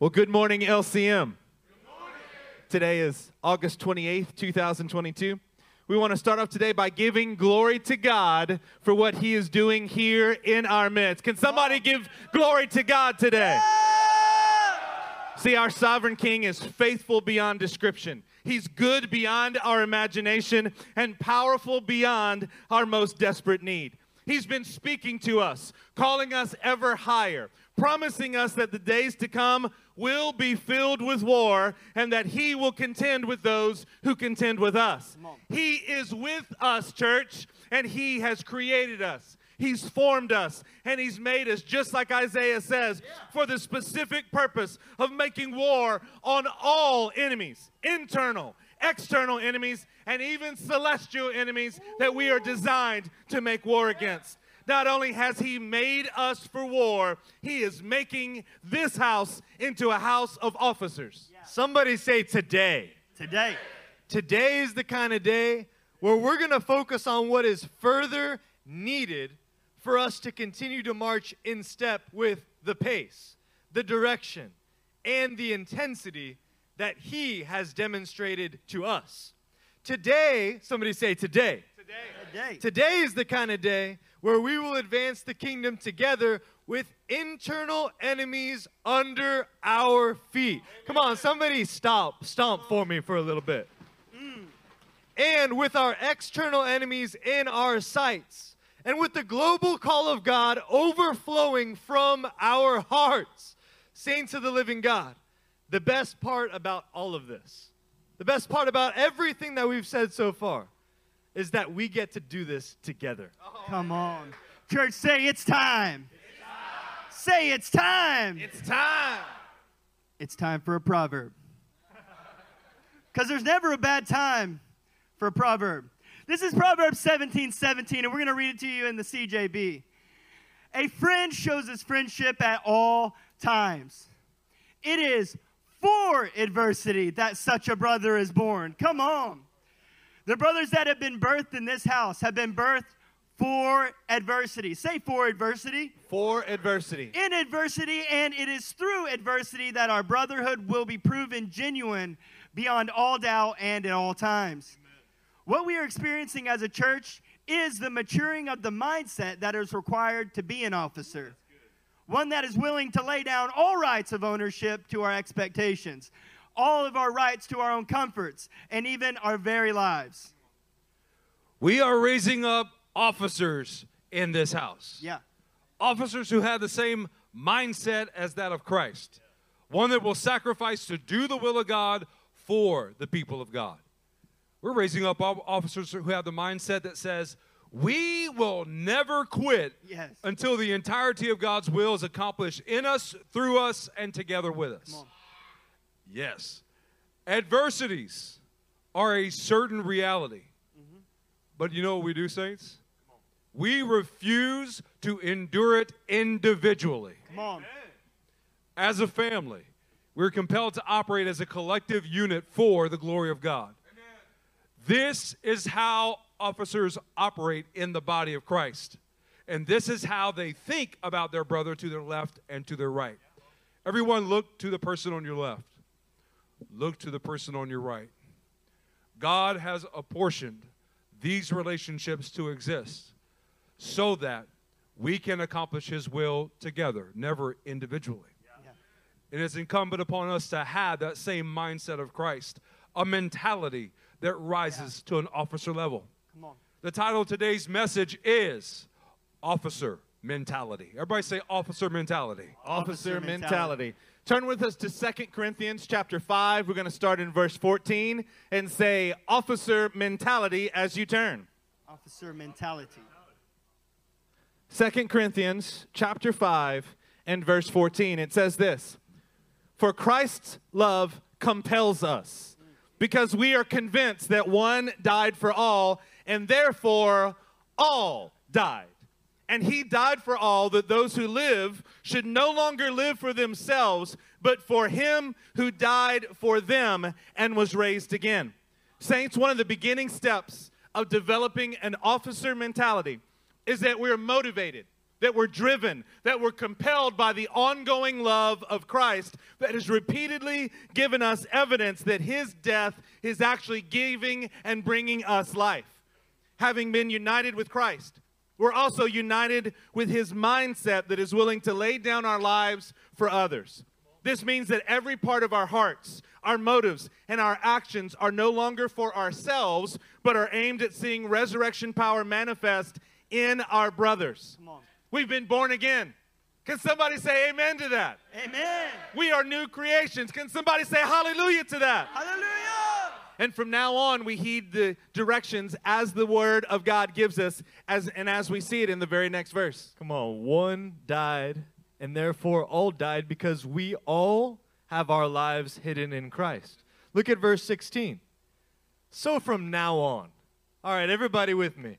Well, good morning, LCM. Good morning. Today is August 28th, 2022. We want to start off today by giving glory to God for what He is doing here in our midst. Can somebody give glory to God today? See, our sovereign King is faithful beyond description. He's good beyond our imagination and powerful beyond our most desperate need. He's been speaking to us, calling us ever higher, promising us that the days to come will be filled with war and that he will contend with those who contend with us. He is with us, church, and he has created us. He's formed us and He's made us, just like Isaiah says, for the specific purpose of making war on all enemies, internal, external enemies, and even celestial enemies that we are designed to make war against. Not only has He made us for war, He is making this house into a house of officers. Somebody say today. Today. Today is the kind of day where we're going to focus on what is further needed for us to continue to march in step with the pace, the direction, and the intensity that He has demonstrated to us. Today, somebody say today. Today. Today is the kind of day where we will advance the kingdom together with internal enemies under our feet. Come on, somebody stop, stomp for me for a little bit. And with our external enemies in our sights, and with the global call of God overflowing from our hearts. Saints of the living God, the best part about all of this, the best part about everything that we've said so far, is that we get to do this together. Come on. Church, say it's time. Say it's time. It's time. It's time for a proverb. Because there's never a bad time for a proverb. This is Proverbs 17 17, and we're going to read it to you in the CJB. A friend shows his friendship at all times. It is for adversity that such a brother is born. Come on. The brothers that have been birthed in this house have been birthed for adversity. Say for adversity. For adversity. In adversity, and it is through adversity that our brotherhood will be proven genuine beyond all doubt and at all times. What we are experiencing as a church is the maturing of the mindset that is required to be an officer. One that is willing to lay down all rights of ownership to our expectations, all of our rights to our own comforts, and even our very lives. We are raising up officers in this house. Yeah. Officers who have the same mindset as that of Christ. One that will sacrifice to do the will of God for the people of God. We're raising up officers who have the mindset that says, we will never quit Yes. until the entirety of God's will is accomplished in us, through us, and together with us. On. Yes. Adversities are a certain reality. Mm-hmm. But you know what we do, saints? We refuse to endure it individually. Come on. As a family, we're compelled to operate as a collective unit for the glory of God. This is how officers operate in the body of Christ. And this is how they think about their brother to their left and to their right. Everyone, look to the person on your left. Look to the person on your right. God has apportioned these relationships to exist so that we can accomplish His will together, never individually. It is incumbent upon us to have that same mindset of Christ, a mentality that rises to an officer level. Come on. The title of today's message is Officer Mentality. Everybody say officer mentality. Officer Officer mentality. mentality. Turn with us to Second Corinthians chapter 5. We're going to start in verse 14 and say officer mentality as you turn. Officer mentality. Second Corinthians chapter 5 and verse 14. It says this For Christ's love compels us, because we are convinced that one died for all, and therefore all died. And he died for all that those who live should no longer live for themselves, but for him who died for them and was raised again. Saints, one of the beginning steps of developing an officer mentality is that we're motivated that we're driven, that we're compelled by the ongoing love of Christ that has repeatedly given us evidence that his death is actually giving and bringing us life. Having been united with Christ, we're also united with his mindset that is willing to lay down our lives for others. This means that every part of our hearts, our motives, and our actions are no longer for ourselves, but are aimed at seeing resurrection power manifest in our brothers. Come on. We've been born again. Can somebody say amen to that? Amen. We are new creations. Can somebody say hallelujah to that? Hallelujah. And from now on, we heed the directions as the word of God gives us, as, and as we see it in the very next verse. Come on, one died, and therefore all died because we all have our lives hidden in Christ. Look at verse 16. So from now on, all right, everybody with me.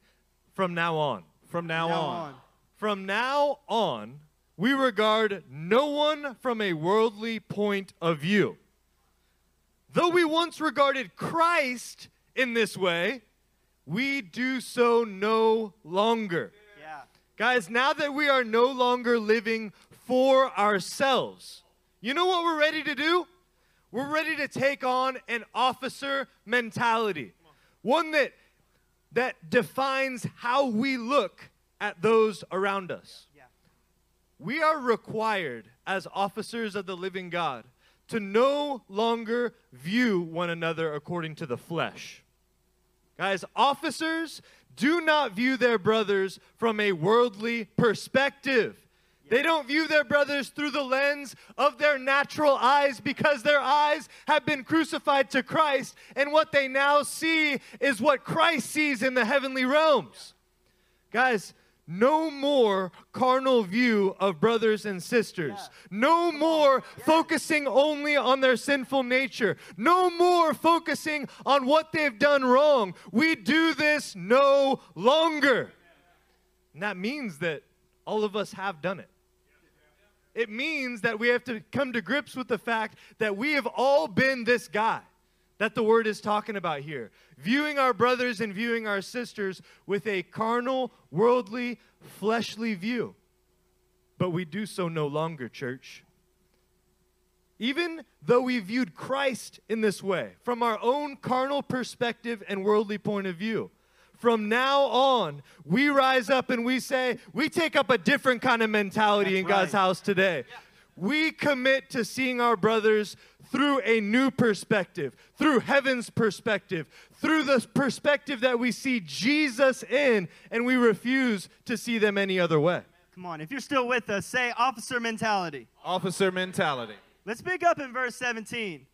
From now on, From now, Now on. on. from now on, we regard no one from a worldly point of view. Though we once regarded Christ in this way, we do so no longer. Yeah. Guys, now that we are no longer living for ourselves, you know what we're ready to do? We're ready to take on an officer mentality. One that that defines how we look at those around us. We are required as officers of the living God to no longer view one another according to the flesh. Guys, officers do not view their brothers from a worldly perspective. They don't view their brothers through the lens of their natural eyes because their eyes have been crucified to Christ, and what they now see is what Christ sees in the heavenly realms. Guys, no more carnal view of brothers and sisters. No more focusing only on their sinful nature. No more focusing on what they've done wrong. We do this no longer. And that means that all of us have done it. It means that we have to come to grips with the fact that we have all been this guy that the word is talking about here. Viewing our brothers and viewing our sisters with a carnal, worldly, fleshly view. But we do so no longer, church. Even though we viewed Christ in this way, from our own carnal perspective and worldly point of view, from now on, we rise up and we say, we take up a different kind of mentality That's in God's house today. We commit to seeing our brothers through a new perspective, through heaven's perspective, through the perspective that we see Jesus in, and we refuse to see them any other way. Come on. If you're still with us, say officer mentality. Officer mentality. Let's pick up in verse 17. It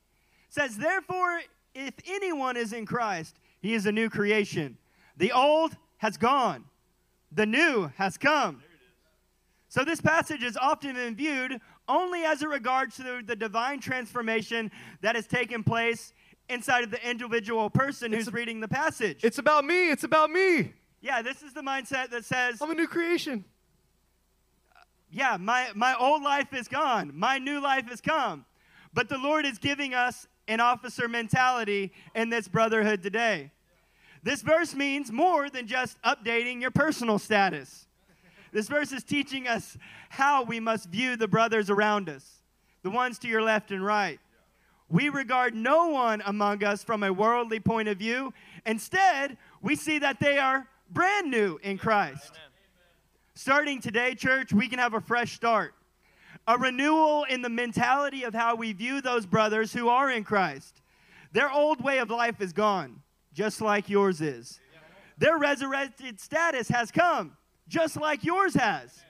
says, Therefore, if anyone is in Christ, he is a new creation. The old has gone, the new has come. So, this passage is often been viewed only as it regards to the divine transformation that has taken place inside of the individual person who's reading the passage. It's about me. It's about me. yeah, this is the mindset that says, I'm a new creation. yeah, my, my old life is gone. My new life has come. But the Lord is giving us an officer mentality in this brotherhood today. This verse means more than just updating your personal status. This verse is teaching us how we must view the brothers around us, the ones to your left and right. We regard no one among us from a worldly point of view. Instead, we see that they are brand new in Christ. Starting today, church, we can have a fresh start. A renewal in the mentality of how we view those brothers who are in Christ. Their old way of life is gone, just like yours is. Their resurrected status has come, just like yours has.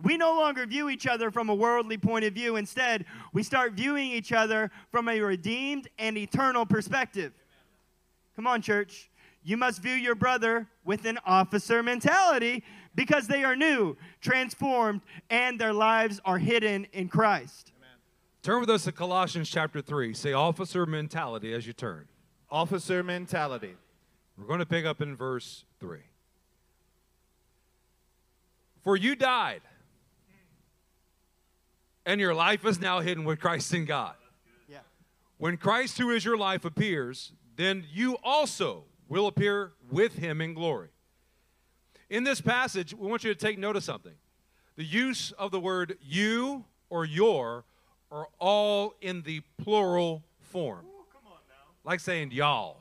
We no longer view each other from a worldly point of view. Instead, we start viewing each other from a redeemed and eternal perspective. Come on, church. You must view your brother with an officer mentality because they are new, transformed, and their lives are hidden in Christ. Turn with us to Colossians chapter 3. Say officer mentality as you turn. Officer mentality. We're going to pick up in verse 3. For you died, and your life is now hidden with Christ in God. Yeah. When Christ, who is your life, appears, then you also will appear with him in glory. In this passage, we want you to take note of something. the use of the word you or your are all in the plural form. Like saying y'all,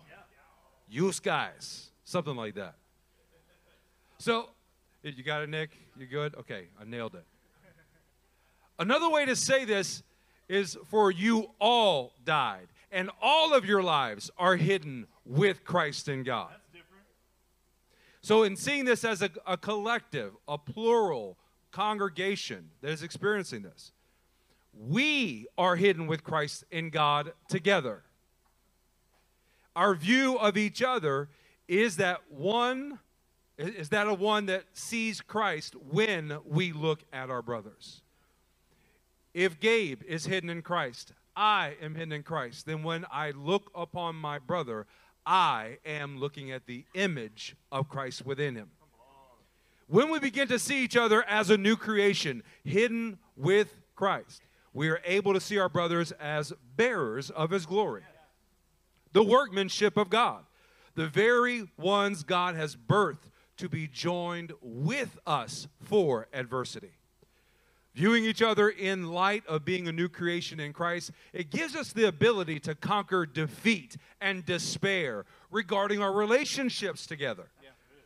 you guys, something like that. So, you got it, Nik? You good? Okay, I nailed it. Another way to say this is for you all died, and all of your lives are hidden with Christ in God. So, in seeing this as a, a collective, a plural congregation that is experiencing this, we are hidden with Christ in God together. Our view of each other is that one is that a one that sees Christ when we look at our brothers. If Gabe is hidden in Christ, I am hidden in Christ, then when I look upon my brother, I am looking at the image of Christ within him. When we begin to see each other as a new creation, hidden with Christ, we are able to see our brothers as bearers of his glory. The workmanship of God, the very ones God has birthed to be joined with us for adversity. Viewing each other in light of being a new creation in Christ, it gives us the ability to conquer defeat and despair regarding our relationships together.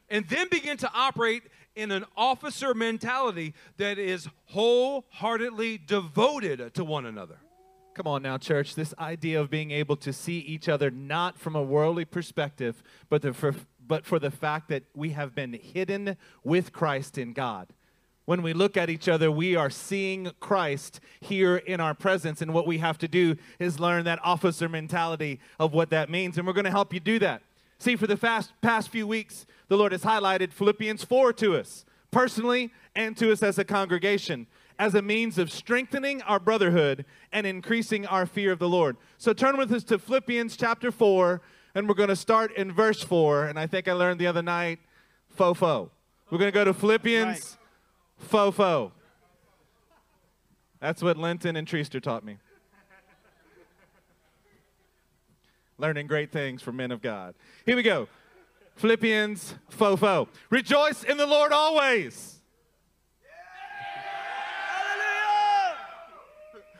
and then begin to operate in an officer mentality that is wholeheartedly devoted to one another. Come on now, church. This idea of being able to see each other not from a worldly perspective, but, the, for, but for the fact that we have been hidden with Christ in God. When we look at each other, we are seeing Christ here in our presence. And what we have to do is learn that officer mentality of what that means. And we're going to help you do that. See, for the fast, past few weeks, the Lord has highlighted Philippians 4 to us, personally and to us as a congregation, as a means of strengthening our brotherhood and increasing our fear of the Lord. So turn with us to Philippians chapter 4, and we're going to start in verse 4. And I think I learned the other night, fofo. We're going to go to Philippians fofo. That's what Linton and Treaster taught me. Learning great things from men of God. Here we go. Philippians fofo. Rejoice in the Lord always.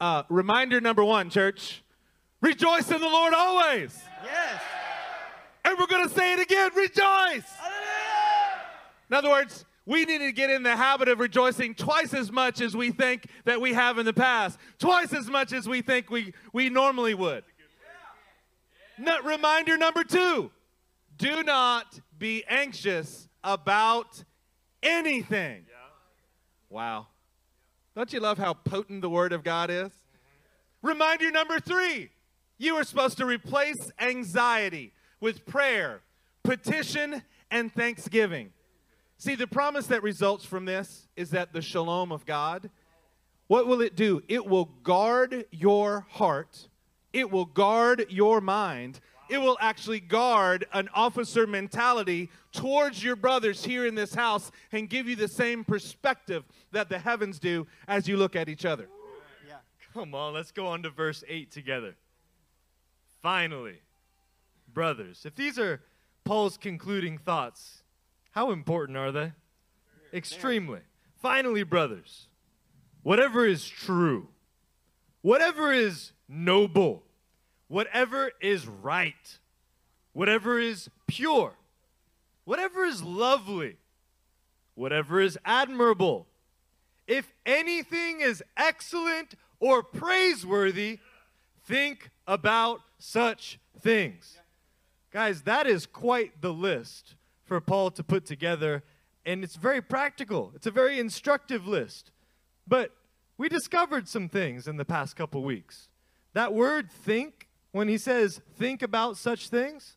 Uh, reminder number one, church rejoice in the Lord always. Yes. And we're going to say it again rejoice. In other words, we need to get in the habit of rejoicing twice as much as we think that we have in the past, twice as much as we think we, we normally would. No, reminder number two do not be anxious about anything. Yeah. Wow. Don't you love how potent the Word of God is? Reminder number three you are supposed to replace anxiety with prayer, petition, and thanksgiving. See, the promise that results from this is that the shalom of God, what will it do? It will guard your heart, it will guard your mind, it will actually guard an officer mentality towards your brothers here in this house and give you the same perspective that the heavens do as you look at each other. Yeah. Come on, let's go on to verse 8 together. Finally, brothers, if these are Paul's concluding thoughts, how important are they? Extremely. Finally, brothers, whatever is true, whatever is noble, whatever is right, whatever is pure, whatever is lovely, whatever is admirable, if anything is excellent or praiseworthy, think about such things. Guys, that is quite the list for Paul to put together, and it's very practical. It's a very instructive list. But we discovered some things in the past couple weeks. That word think, when he says think about such things,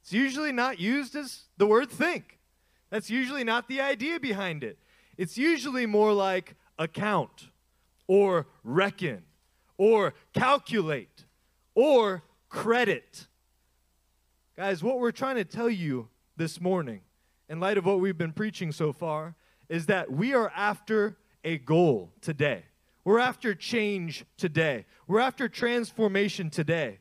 it's usually not used as the word think. That's usually not the idea behind it. It's usually more like account or reckon or calculate or credit. Guys, what we're trying to tell you this morning, in light of what we've been preaching so far, is that we are after a goal today. We're after change today. We're after transformation today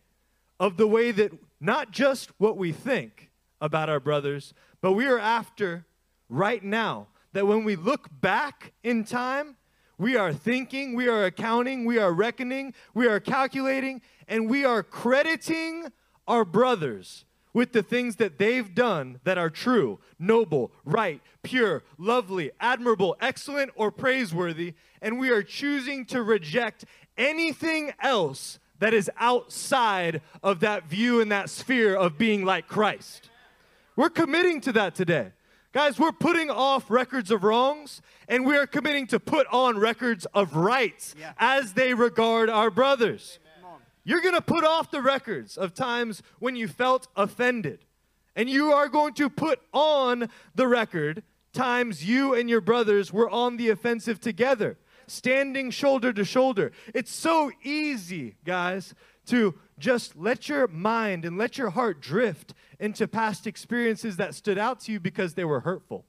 of the way that not just what we think about our brothers, but we are after right now. That when we look back in time, we are thinking, we are accounting, we are reckoning, we are calculating, and we are crediting our brothers with the things that they've done that are true, noble, right, pure, lovely, admirable, excellent, or praiseworthy, and we are choosing to reject anything else that is outside of that view and that sphere of being like Christ. We're committing to that today. Guys, we're putting off records of wrongs and we are committing to put on records of rights Yeah. as they regard our brothers. You're going to put off the records of times when you felt offended. And you are going to put on the record times you and your brothers were on the offensive together, standing shoulder to shoulder. It's so easy, guys, to just let your mind and let your heart drift into past experiences that stood out to you because they were hurtful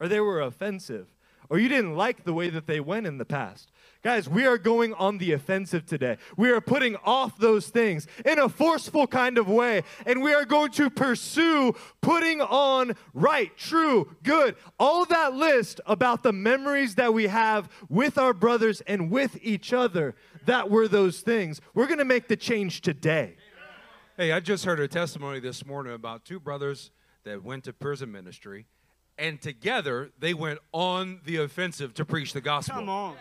or they were offensive or you didn't like the way that they went in the past. Guys, we are going on the offensive today. We are putting off those things in a forceful kind of way, and we are going to pursue putting on right, true, good, all that list about the memories that we have with our brothers and with each other that were those things. We're going to make the change today. Hey, I just heard a testimony this morning about two brothers that went to prison ministry, and together they went on the offensive to preach the gospel. Come on.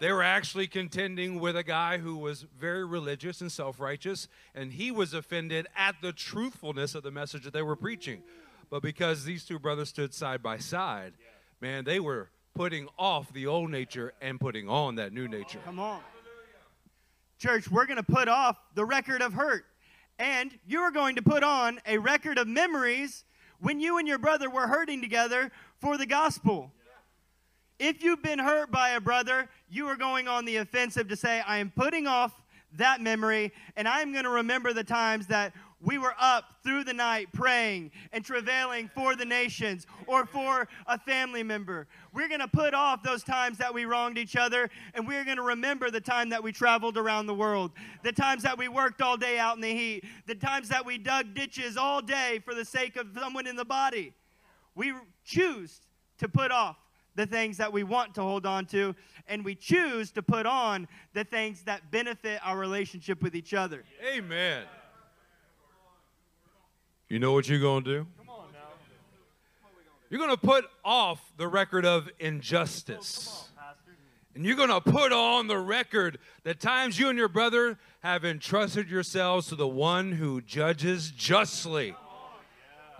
They were actually contending with a guy who was very religious and self righteous, and he was offended at the truthfulness of the message that they were preaching. But because these two brothers stood side by side, man, they were putting off the old nature and putting on that new nature. Come on. Church, we're going to put off the record of hurt. And you are going to put on a record of memories when you and your brother were hurting together for the gospel. If you've been hurt by a brother, you are going on the offensive to say, I am putting off that memory, and I'm going to remember the times that we were up through the night praying and travailing for the nations or for a family member. We're going to put off those times that we wronged each other, and we're going to remember the time that we traveled around the world, the times that we worked all day out in the heat, the times that we dug ditches all day for the sake of someone in the body. We choose to put off the things that we want to hold on to, and we choose to put on the things that benefit our relationship with each other. Amen. You know what you're going to do? You're going to put off the record of injustice. And you're going to put on the record the times you and your brother have entrusted yourselves to the one who judges justly.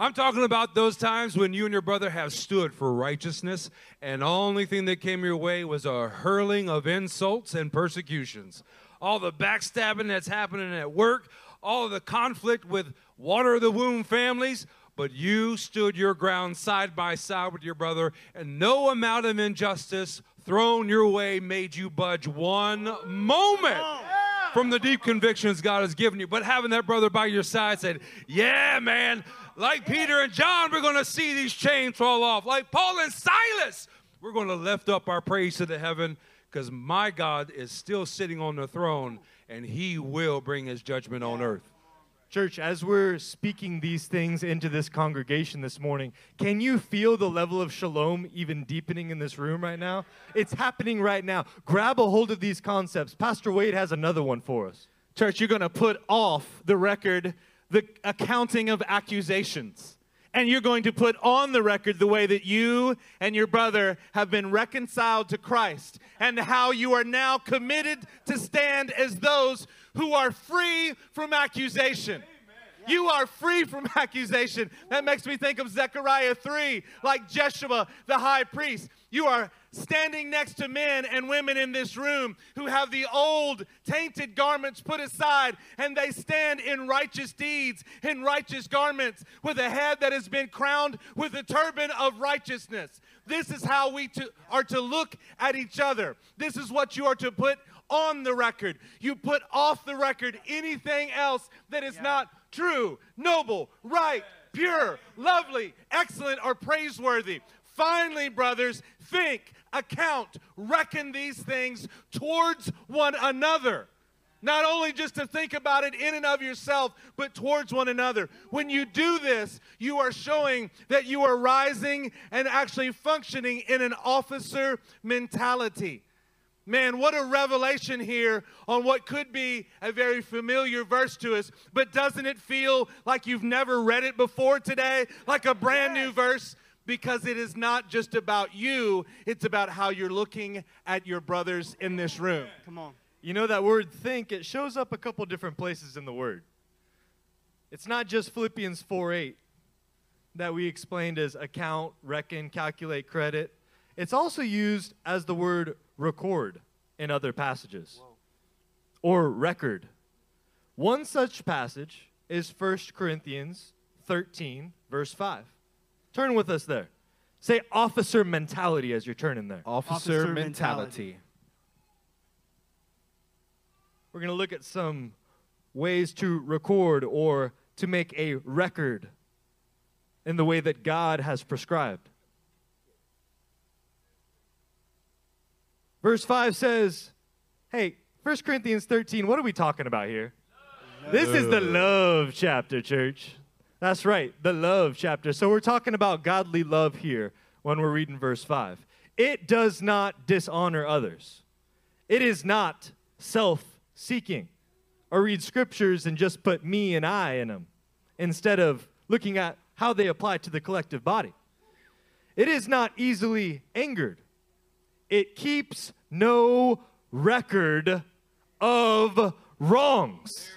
I'm talking about those times when you and your brother have stood for righteousness, and the only thing that came your way was a hurling of insults and persecutions. All the backstabbing that's happening at work, all the conflict with water of the womb families, but you stood your ground side by side with your brother, and no amount of injustice thrown your way made you budge one moment from the deep convictions God has given you. But having that brother by your side said, Yeah, man, like Peter and John, we're going to see these chains fall off. Like Paul and Silas, we're going to lift up our praise to the heaven because my God is still sitting on the throne and he will bring his judgment on earth. Church, as we're speaking these things into this congregation this morning, can you feel the level of shalom even deepening in this room right now? It's happening right now. Grab a hold of these concepts. Pastor Wade has another one for us. Church, you're going to put off the record the accounting of accusations. And you're going to put on the record the way that you and your brother have been reconciled to Christ and how you are now committed to stand as those who are free from accusation. You are free from accusation. That makes me think of Zechariah 3, like Jeshua, the high priest. You are standing next to men and women in this room who have the old tainted garments put aside and they stand in righteous deeds, in righteous garments, with a head that has been crowned with a turban of righteousness. This is how we to, are to look at each other. This is what you are to put on the record. You put off the record anything else that is not true, noble, right, pure, lovely, excellent, or praiseworthy. Finally, brothers, think, account, reckon these things towards one another. Not only just to think about it in and of yourself, but towards one another. When you do this, you are showing that you are rising and actually functioning in an officer mentality. Man, what a revelation here on what could be a very familiar verse to us, but doesn't it feel like you've never read it before today? Like a brand new verse? Because it is not just about you, it's about how you're looking at your brothers in this room. Come on. You know that word think, it shows up a couple different places in the word. It's not just Philippians 4 8 that we explained as account, reckon, calculate, credit. It's also used as the word record in other passages or record. One such passage is 1 Corinthians 13, verse 5. Turn with us there. Say officer mentality as you're turning there. Officer, Officer mentality. mentality. We're going to look at some ways to record or to make a record in the way that God has prescribed. Verse 5 says, hey, 1 Corinthians 13, what are we talking about here? This is the love chapter, church. That's right, the love chapter. So we're talking about godly love here when we're reading verse 5. It does not dishonor others, it is not self seeking or read scriptures and just put me and I in them instead of looking at how they apply to the collective body. It is not easily angered. It keeps no record of wrongs.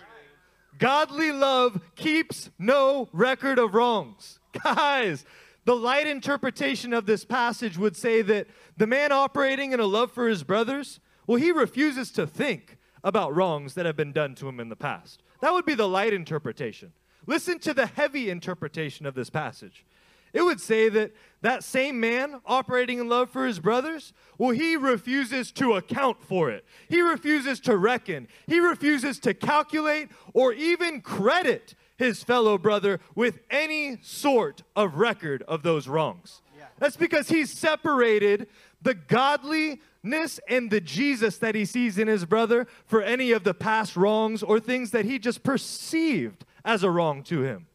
Godly love keeps no record of wrongs. Guys, the light interpretation of this passage would say that the man operating in a love for his brothers, well, he refuses to think about wrongs that have been done to him in the past. That would be the light interpretation. Listen to the heavy interpretation of this passage. It would say that that same man operating in love for his brothers, well, he refuses to account for it. He refuses to reckon. He refuses to calculate or even credit his fellow brother with any sort of record of those wrongs. That's because he's separated the godliness and the Jesus that he sees in his brother for any of the past wrongs or things that he just perceived as a wrong to him.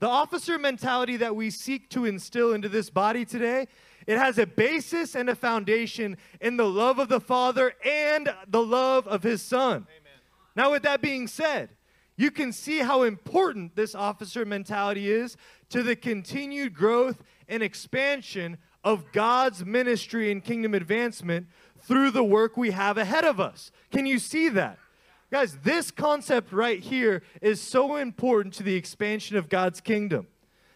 The officer mentality that we seek to instill into this body today, it has a basis and a foundation in the love of the Father and the love of his Son. Now, with that being said, you can see how important this officer mentality is to the continued growth and expansion of God's ministry and kingdom advancement through the work we have ahead of us. Can you see that? Guys, this concept right here is so important to the expansion of God's kingdom.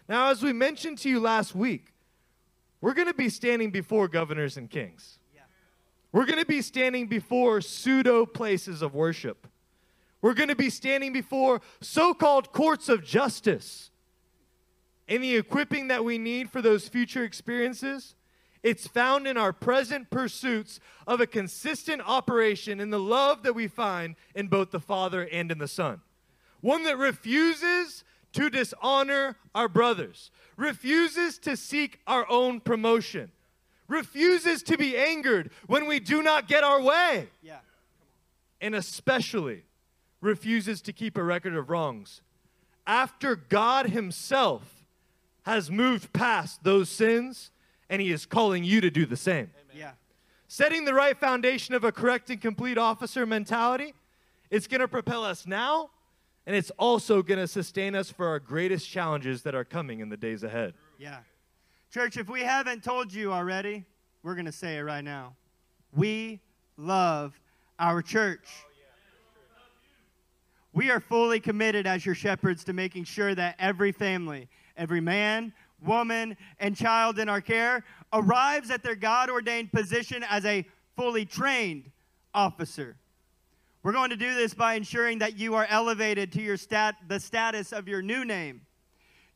Now, as we mentioned to you last week, we're going to be standing before governors and kings. We're going to be standing before pseudo places of worship. We're going to be standing before so called courts of justice. And the equipping that we need for those future experiences, it's found in our present pursuits of a consistent operation in the love that we find in both the Father and in the Son. One that refuses to dishonor our brothers, refuses to seek our own promotion, refuses to be angered when we do not get our way, Yeah. and especially refuses to keep a record of wrongs after God Himself has moved past those sins and He is calling you to do the same. Yeah. Setting the right foundation of a correct and complete officer mentality, it's going to propel us now, and it's also going to sustain us for our greatest challenges that are coming in the days ahead. Yeah. Church, if we haven't told you already, we're going to say it right now. We love our church. Oh, we are fully committed as your shepherds to making sure that every family, every man, woman, and child in our care arrives at their God ordained position as a fully trained officer. We're going to do this by ensuring that you are elevated to your stat, the status of your new name.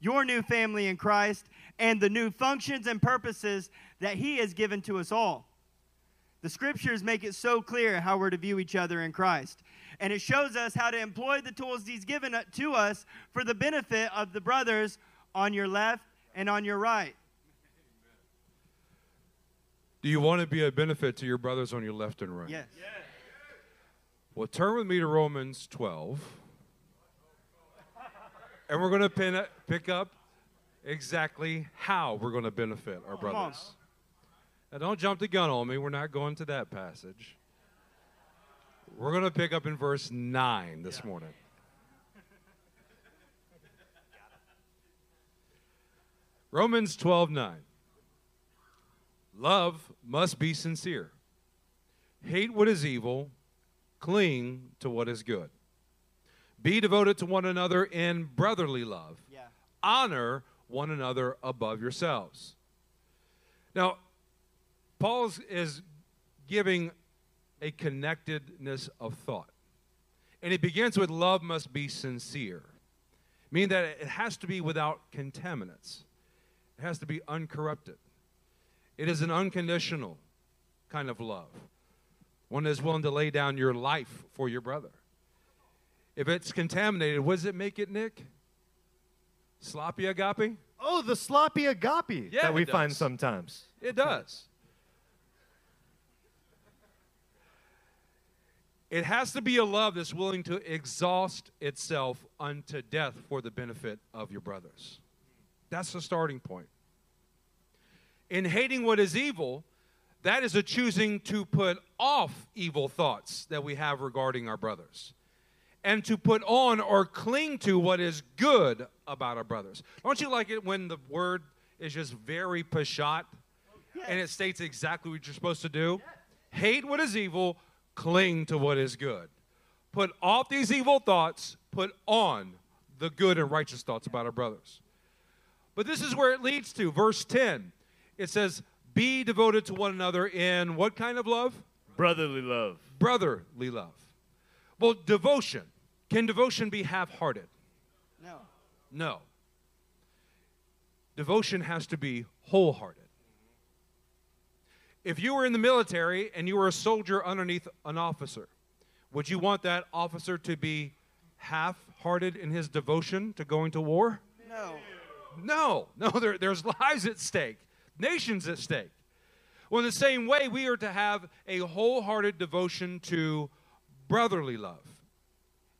your new family in Christ, and the new functions and purposes that He has given to us all. The scriptures make it so clear how we're to view each other in Christ. And it shows us how to employ the tools He's given to us for the benefit of the brothers on your left and on your right. Do you want to be a benefit to your brothers on your left and right? Yes. Well, turn with me to Romans 12. And we're going to pick up exactly how we're going to benefit our brothers. Now, don't jump the gun on me. We're not going to that passage. We're going to pick up in verse 9 this morning. Romans 12 9. Love must be sincere. Hate what is evil, cling to what is good. Be devoted to one another in brotherly love. Yeah. Honor one another above yourselves. Now, Paul is giving a connectedness of thought. And it begins with love must be sincere, meaning that it has to be without contaminants, it has to be uncorrupted. It is an unconditional kind of love, one that is willing to lay down your life for your brother. If it's contaminated, what does it make it, Nik? Sloppy agape? Oh, the sloppy agape Yeah, that we find sometimes. It does. It has to be a love that's willing to exhaust itself unto death for the benefit of your brothers. That's the starting point. In hating what is evil, that is a choosing to put off evil thoughts that we have regarding our brothers and to put on or cling to what is good about our brothers. Don't you like it when the word is just very pashat and it states exactly what you're supposed to do? Hate what is evil, cling to what is good. Put off these evil thoughts, put on the good and righteous thoughts about our brothers. But this is where it leads to. Verse 10 it says, Be devoted to one another in what kind of love? Brotherly love. Brotherly love. Well, devotion. Can devotion be half hearted? No. No. Devotion has to be wholehearted. If you were in the military and you were a soldier underneath an officer, would you want that officer to be half hearted in his devotion to going to war? No. No, no, there, there's lives at stake, nations at stake. Well, in the same way, we are to have a wholehearted devotion to brotherly love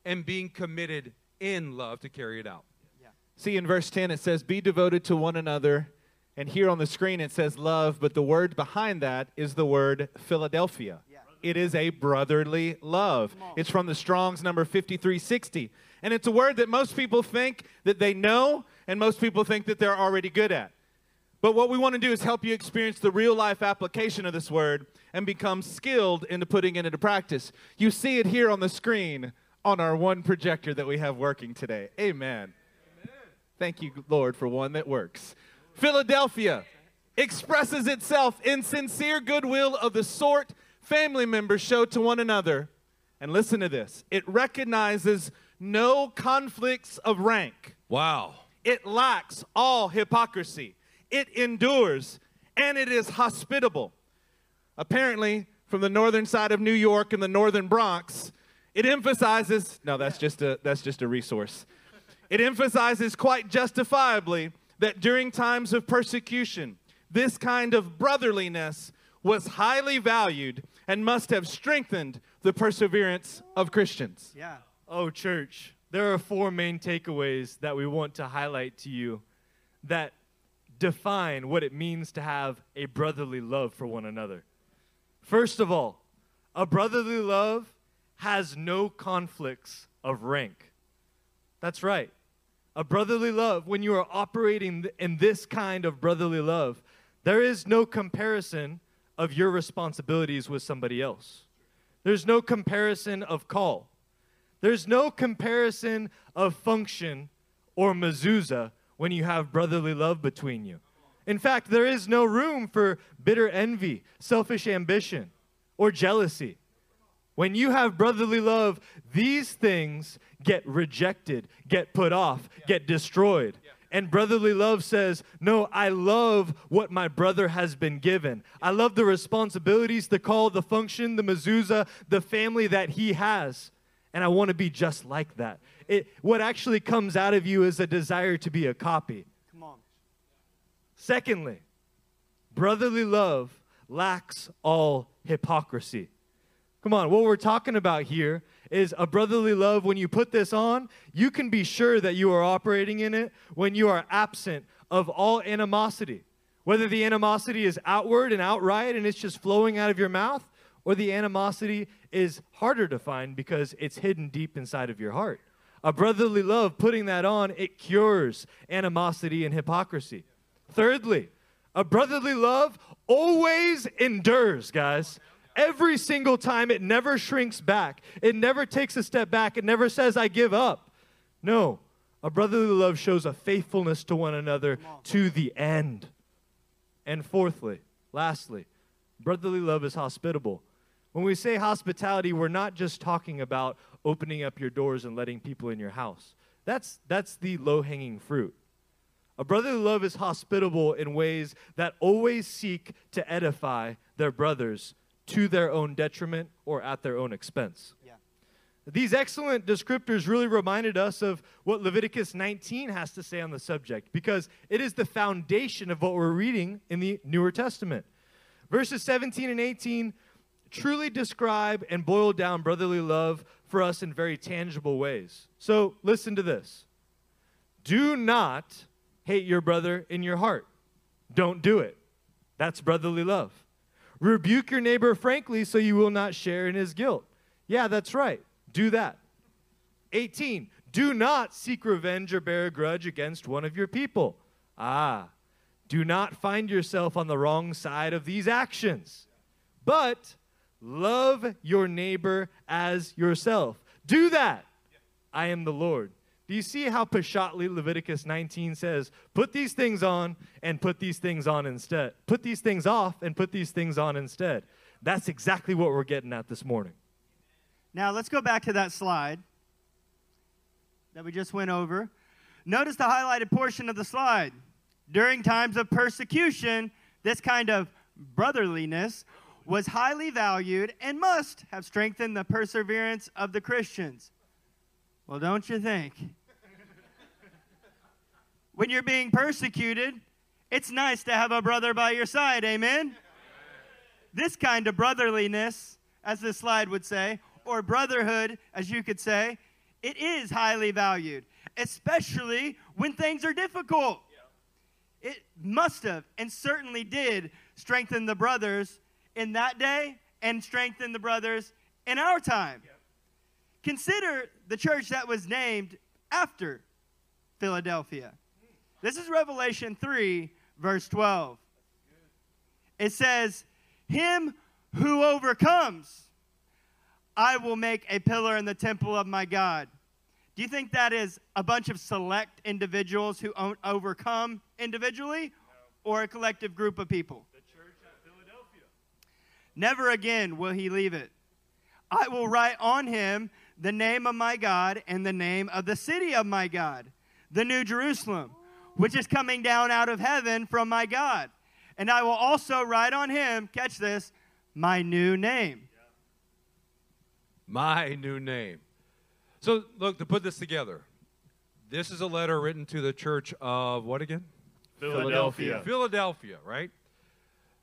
and being committed in love to carry it out. See, in verse 10, it says, Be devoted to one another. And here on the screen, it says love, but the word behind that is the word Philadelphia. Yeah. It is a brotherly love. It's from the Strong's number 5360. And it's a word that most people think that they know, and most people think that they're already good at. But what we want to do is help you experience the real life application of this word and become skilled into putting it into practice. You see it here on the screen on our one projector that we have working today. Amen. Thank you, Lord, for one that works. Philadelphia expresses itself in sincere goodwill of the sort family members show to one another. And listen to this it recognizes no conflicts of rank, Wow. It lacks all hypocrisy, it endures, and it is hospitable. Apparently, from the northern side of New York and the northern Bronx, it emphasizes no, that's just a, that's just a resource. It emphasizes quite justifiably that during times of persecution, this kind of brotherliness was highly valued and must have strengthened the perseverance of Christians. Yeah. Oh, church, there are four main takeaways that we want to highlight to you that define what it means to have a brotherly love for one another. First of all, a brotherly love has no conflicts of rank. That's right. A brotherly love, when you are operating in this kind of brotherly love, there is no comparison of your responsibilities with somebody else. There's no comparison of call. There's no comparison of function or mezuzah when you have brotherly love between you. In fact, there is no room for bitter envy, selfish ambition, or jealousy. When you have brotherly love, these things get rejected, get put off, get destroyed. And brotherly love says, No, I love what my brother has been given. I love the responsibilities, the call, the function, the mezuzah, the family that he has. And I want to be just like that. It, what actually comes out of you is a desire to be a copy. Come on. Secondly, brotherly love lacks all hypocrisy. Come on, what we're talking about here is a brotherly love. When you put this on, you can be sure that you are operating in it when you are absent of all animosity. Whether the animosity is outward and outright and it's just flowing out of your mouth, or the animosity is harder to find because it's hidden deep inside of your heart. A brotherly love, putting that on, it cures animosity and hypocrisy. Thirdly, a brotherly love always endures, guys. Every single time, it never shrinks back. It never takes a step back. It never says, I give up. No, a brotherly love shows a faithfulness to one another to the end. And fourthly, lastly, brotherly love is hospitable. When we say hospitality, we're not just talking about opening up your doors and letting people in your house. That's, that's the low hanging fruit. A brotherly love is hospitable in ways that always seek to edify their brothers to their own detriment or at their own expense. Yeah. These excellent descriptors really reminded us of what Leviticus 19 has to say on the subject because it is the foundation of what we're reading in the Newer Testament. Verses 17 and 18 truly describe and boil down brotherly love for us in very tangible ways. So listen to this Do not hate your brother in your heart. Don't do it. That's brotherly love. Rebuke your neighbor frankly so you will not share in his guilt. Yeah, that's right. Do that. 18. Do not seek revenge or bear a grudge against one of your people. Ah, do not find yourself on the wrong side of these actions. But love your neighbor as yourself. Do that. I am the Lord. Do you see how Peshatly Leviticus 19 says, put these things on and put these things on instead? Put these things off and put these things on instead. That's exactly what we're getting at this morning. Now let's go back to that slide that we just went over. Notice the highlighted portion of the slide. During times of persecution, this kind of brotherliness was highly valued and must have strengthened the perseverance of the Christians. Well, don't you think? when you're being persecuted, it's nice to have a brother by your side, amen? This kind of brotherliness, as this slide would say, or brotherhood, as you could say, it is highly valued, especially when things are difficult. It must have and certainly did strengthen the brothers in that day and strengthen the brothers in our time. Consider the church that was named after Philadelphia. This is Revelation 3, verse 12. It says, Him who overcomes, I will make a pillar in the temple of my God. Do you think that is a bunch of select individuals who overcome individually or a collective group of people? The church at Philadelphia. Never again will he leave it. I will write on him the name of my God and the name of the city of my God, the New Jerusalem, which is coming down out of heaven from my God. And I will also write on him, catch this, my new name. my new name. So, look, to put this together, this is a letter written to the church of what again? Philadelphia. Philadelphia, right?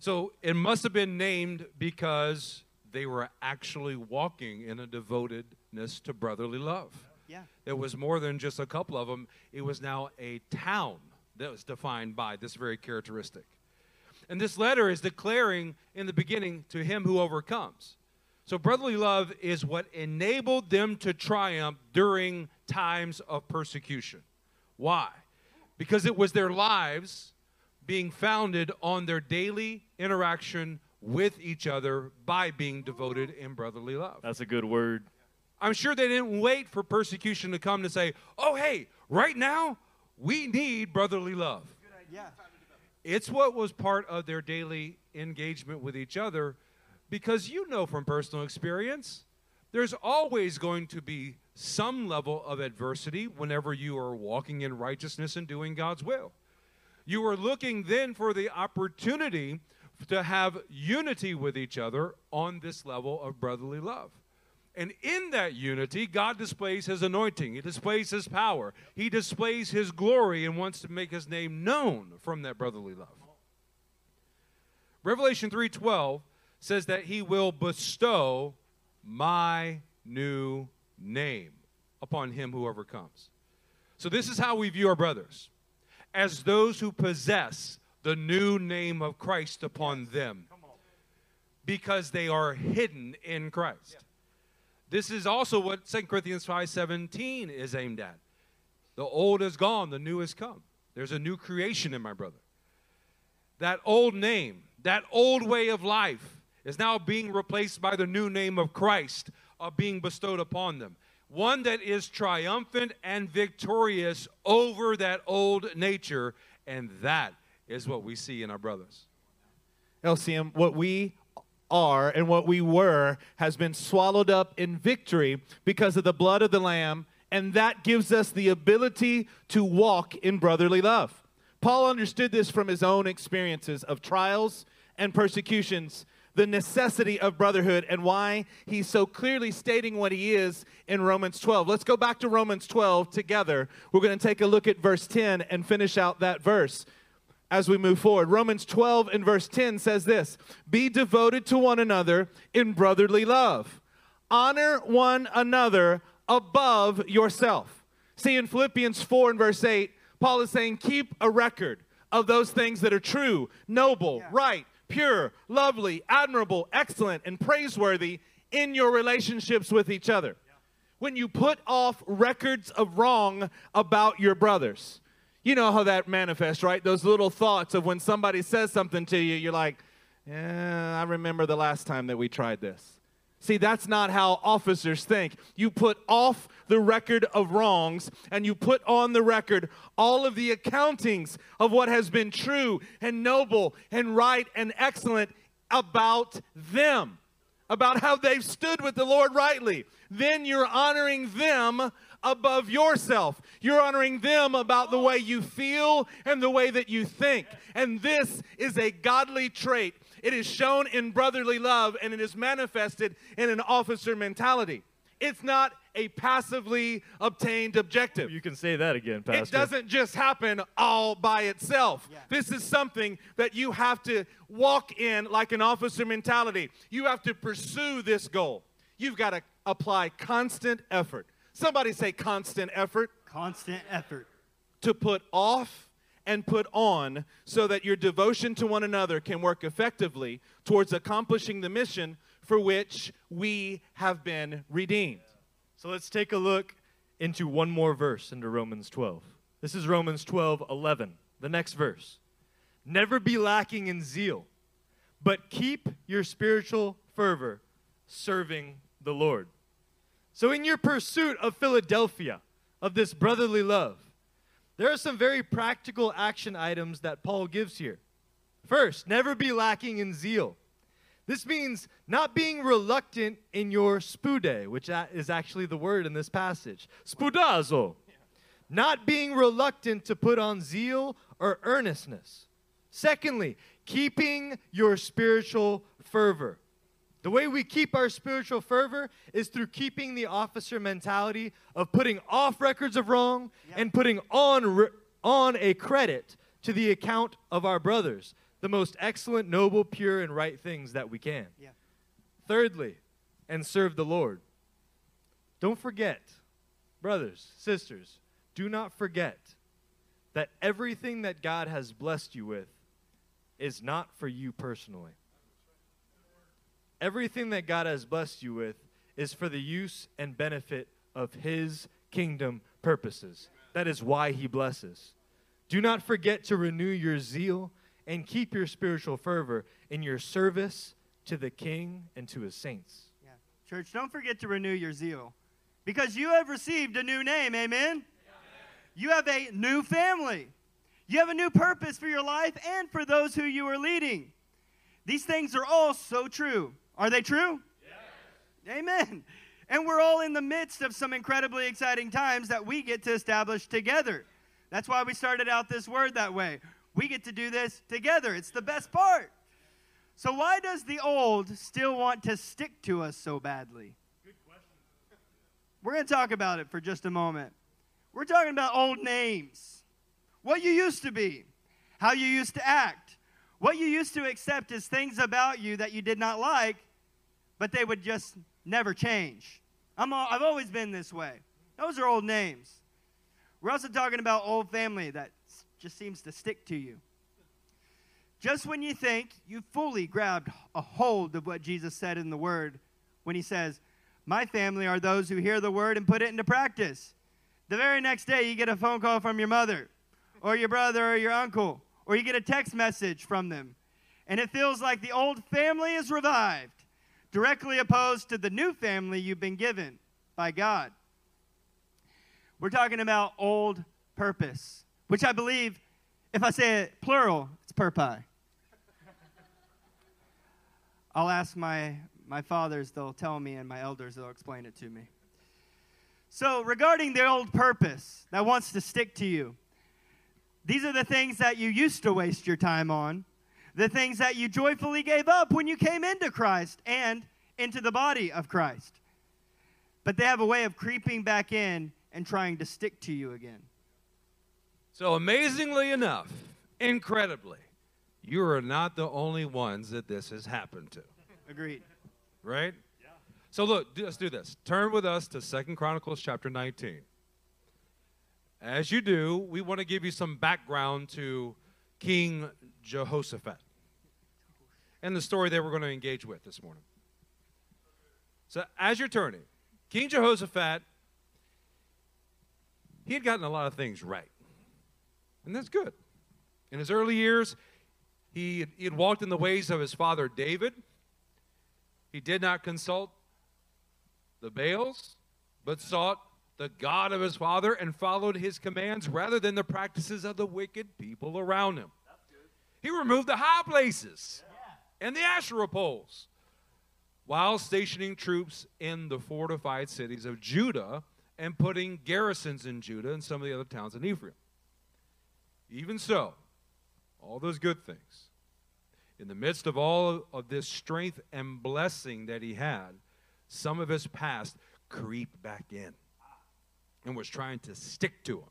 So, it must have been named because they were actually walking in a devotedness to brotherly love. Yeah. It was more than just a couple of them, it was now a town that was defined by this very characteristic. And this letter is declaring in the beginning to him who overcomes. So, brotherly love is what enabled them to triumph during times of persecution. Why? Because it was their lives being founded on their daily interaction with each other by being devoted in brotherly love. That's a good word. I'm sure they didn't wait for persecution to come to say, oh, hey, right now, we need brotherly love. Yeah. It's what was part of their daily engagement with each other because you know from personal experience, there's always going to be some level of adversity whenever you are walking in righteousness and doing God's will. You are looking then for the opportunity to have unity with each other on this level of brotherly love. And in that unity, God displays his anointing. He displays his power. He displays his glory and wants to make his name known from that brotherly love. Revelation 3:12 says that he will bestow my new name upon him who overcomes. So this is how we view our brothers as those who possess the new name of Christ upon them because they are hidden in Christ. This is also what 2 Corinthians 5:17 is aimed at. The old is gone, the new has come. There's a new creation in my brother. That old name, that old way of life is now being replaced by the new name of Christ uh, being bestowed upon them. One that is triumphant and victorious over that old nature, and that is what we see in our brothers. LCM, what we are and what we were has been swallowed up in victory because of the blood of the Lamb, and that gives us the ability to walk in brotherly love. Paul understood this from his own experiences of trials and persecutions, the necessity of brotherhood, and why he's so clearly stating what he is in Romans 12. Let's go back to Romans 12 together. We're going to take a look at verse 10 and finish out that verse as we move forward. Romans 12 and verse 10 says this Be devoted to one another in brotherly love, honor one another above yourself. See, in Philippians 4 and verse 8, Paul is saying, Keep a record of those things that are true, noble, Yeah. right, pure, lovely, admirable, excellent, and praiseworthy in your relationships with each other. When you put off records of wrong about your brothers, you know how that manifests, right? Those little thoughts of when somebody says something to you, you're like, yeah, I remember the last time that we tried this. See, that's not how officers think. You put off the record of wrongs and you put on the record all of the accountings of what has been true and noble and right and excellent about them, about how they've stood with the Lord rightly. Then you're honoring them above yourself. You're honoring them about the way you feel and the way that you think. And this is a godly trait. It is shown in brotherly love and it is manifested in an officer mentality. It's not a passively obtained objective. You can say that again, Pastor. It doesn't just happen all by itself. Yeah. This is something that you have to walk in like an officer mentality. You have to pursue this goal. You've got to apply constant effort. Somebody say constant effort Constant effort. to put off and put on so that your devotion to one another can work effectively towards accomplishing the mission for which we have been redeemed. So let's take a look into one more verse into Romans 12. This is Romans 12, 11. The next verse. Never be lacking in zeal, but keep your spiritual fervor serving the Lord. So, in your pursuit of Philadelphia, of this brotherly love, there are some very practical action items that Paul gives here. First, never be lacking in zeal. This means not being reluctant in your spoude, which is actually the word in this passage. Spoudazo. Not being reluctant to put on zeal or earnestness. Secondly, keeping your spiritual fervor. The way we keep our spiritual fervor is through keeping the officer mentality of putting off records of wrong and putting on, re- on a credit to the account of our brothers, the most excellent, noble, pure, and right things that we can. Yeah. Thirdly, and serve the Lord. Don't forget, brothers, sisters, do not forget that everything that God has blessed you with is not for you personally. Everything that God has blessed you with is for the use and benefit of His kingdom purposes. That is why He blesses. Do not forget to renew your zeal and keep your spiritual fervor in your service to the King and to His saints. Yeah. Church, don't forget to renew your zeal because you have received a new name. Amen. You have a new family. You have a new purpose for your life and for those who you are leading. These things are all so true. Are they true? Amen. And we're all in the midst of some incredibly exciting times that we get to establish together. That's why we started out this word that way. We get to do this together. It's the best part. So, why does the old still want to stick to us so badly? Good question. We're going to talk about it for just a moment. We're talking about old names, what you used to be, how you used to act, what you used to accept as things about you that you did not like, but they would just never change. I'm all, I've always been this way. Those are old names. We're also talking about old family that just seems to stick to you. Just when you think you fully grabbed a hold of what Jesus said in the Word, when He says, My family are those who hear the Word and put it into practice. The very next day, you get a phone call from your mother, or your brother, or your uncle, or you get a text message from them, and it feels like the old family is revived, directly opposed to the new family you've been given by God. We're talking about old purpose, which I believe, if I say it plural, it's purpi. I'll ask my, my fathers, they'll tell me, and my elders, they'll explain it to me. So, regarding the old purpose that wants to stick to you, these are the things that you used to waste your time on, the things that you joyfully gave up when you came into Christ and into the body of Christ. But they have a way of creeping back in and trying to stick to you again. So, amazingly enough, incredibly, you are not the only ones that this has happened to, Agreed. right? Yeah. So, look, let's do this. Turn with us to Second Chronicles chapter 19. As you do, we want to give you some background to King Jehoshaphat and the story that we're going to engage with this morning. So, as you're turning, King Jehoshaphat, he had gotten a lot of things right. And that's good. In his early years, he, he had walked in the ways of his father David. He did not consult the Baals, but sought the God of his father and followed his commands rather than the practices of the wicked people around him. He removed the high places and the Asherah poles while stationing troops in the fortified cities of Judah and putting garrisons in Judah and some of the other towns in Ephraim. Even so, all those good things, in the midst of all of this strength and blessing that he had, some of his past creeped back in and was trying to stick to him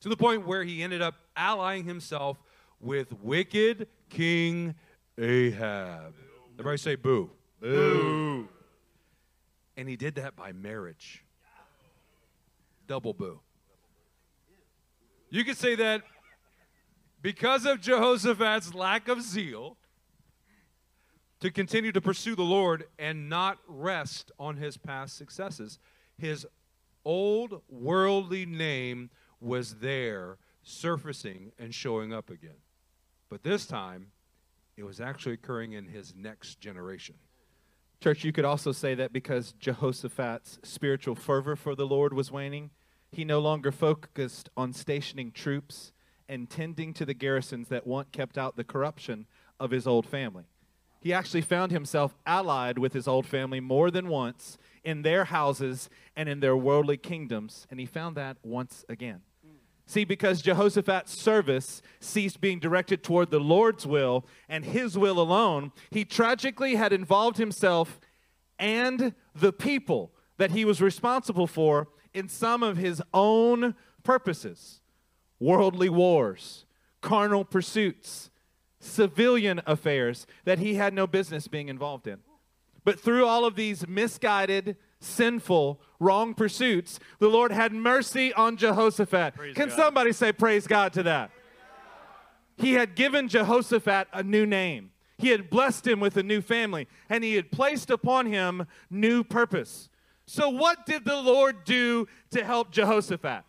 to the point where he ended up allying himself with wicked King Ahab. Everybody say boo. Boo. And he did that by marriage. Double boo. You could say that because of Jehoshaphat's lack of zeal to continue to pursue the Lord and not rest on his past successes, his old worldly name was there surfacing and showing up again. But this time, it was actually occurring in his next generation. Church, you could also say that because Jehoshaphat's spiritual fervor for the Lord was waning, he no longer focused on stationing troops and tending to the garrisons that once kept out the corruption of his old family. He actually found himself allied with his old family more than once in their houses and in their worldly kingdoms, and he found that once again. See, because Jehoshaphat's service ceased being directed toward the Lord's will and his will alone, he tragically had involved himself and the people that he was responsible for in some of his own purposes worldly wars, carnal pursuits, civilian affairs that he had no business being involved in. But through all of these misguided, sinful, wrong pursuits, the Lord had mercy on Jehoshaphat. Can God. somebody say praise God to that? He had given Jehoshaphat a new name. He had blessed him with a new family, and he had placed upon him new purpose. So, what did the Lord do to help Jehoshaphat?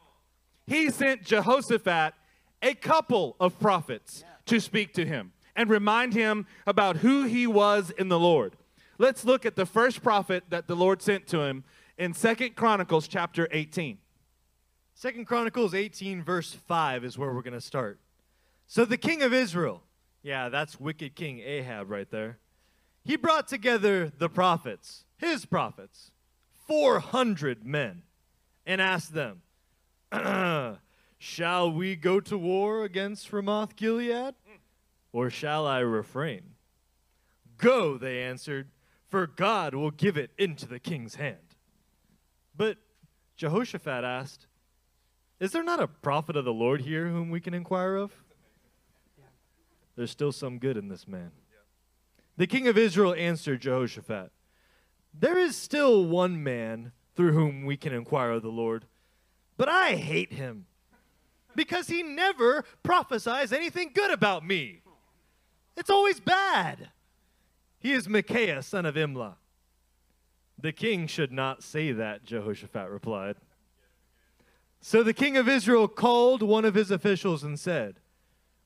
He sent Jehoshaphat a couple of prophets to speak to him and remind him about who he was in the Lord. Let's look at the first prophet that the Lord sent to him in Second Chronicles chapter 18. Second Chronicles 18, verse 5 is where we're going to start. So the king of Israel, yeah, that's wicked King Ahab right there, he brought together the prophets, his prophets, 400 men and asked them, Shall we go to war against Ramoth Gilead? Or shall I refrain? Go, they answered, for God will give it into the king's hand. But Jehoshaphat asked, Is there not a prophet of the Lord here whom we can inquire of? There's still some good in this man. The king of Israel answered Jehoshaphat, There is still one man through whom we can inquire of the Lord, but I hate him because he never prophesies anything good about me. It's always bad. He is Micaiah, son of Imlah. The king should not say that, Jehoshaphat replied. So the king of Israel called one of his officials and said,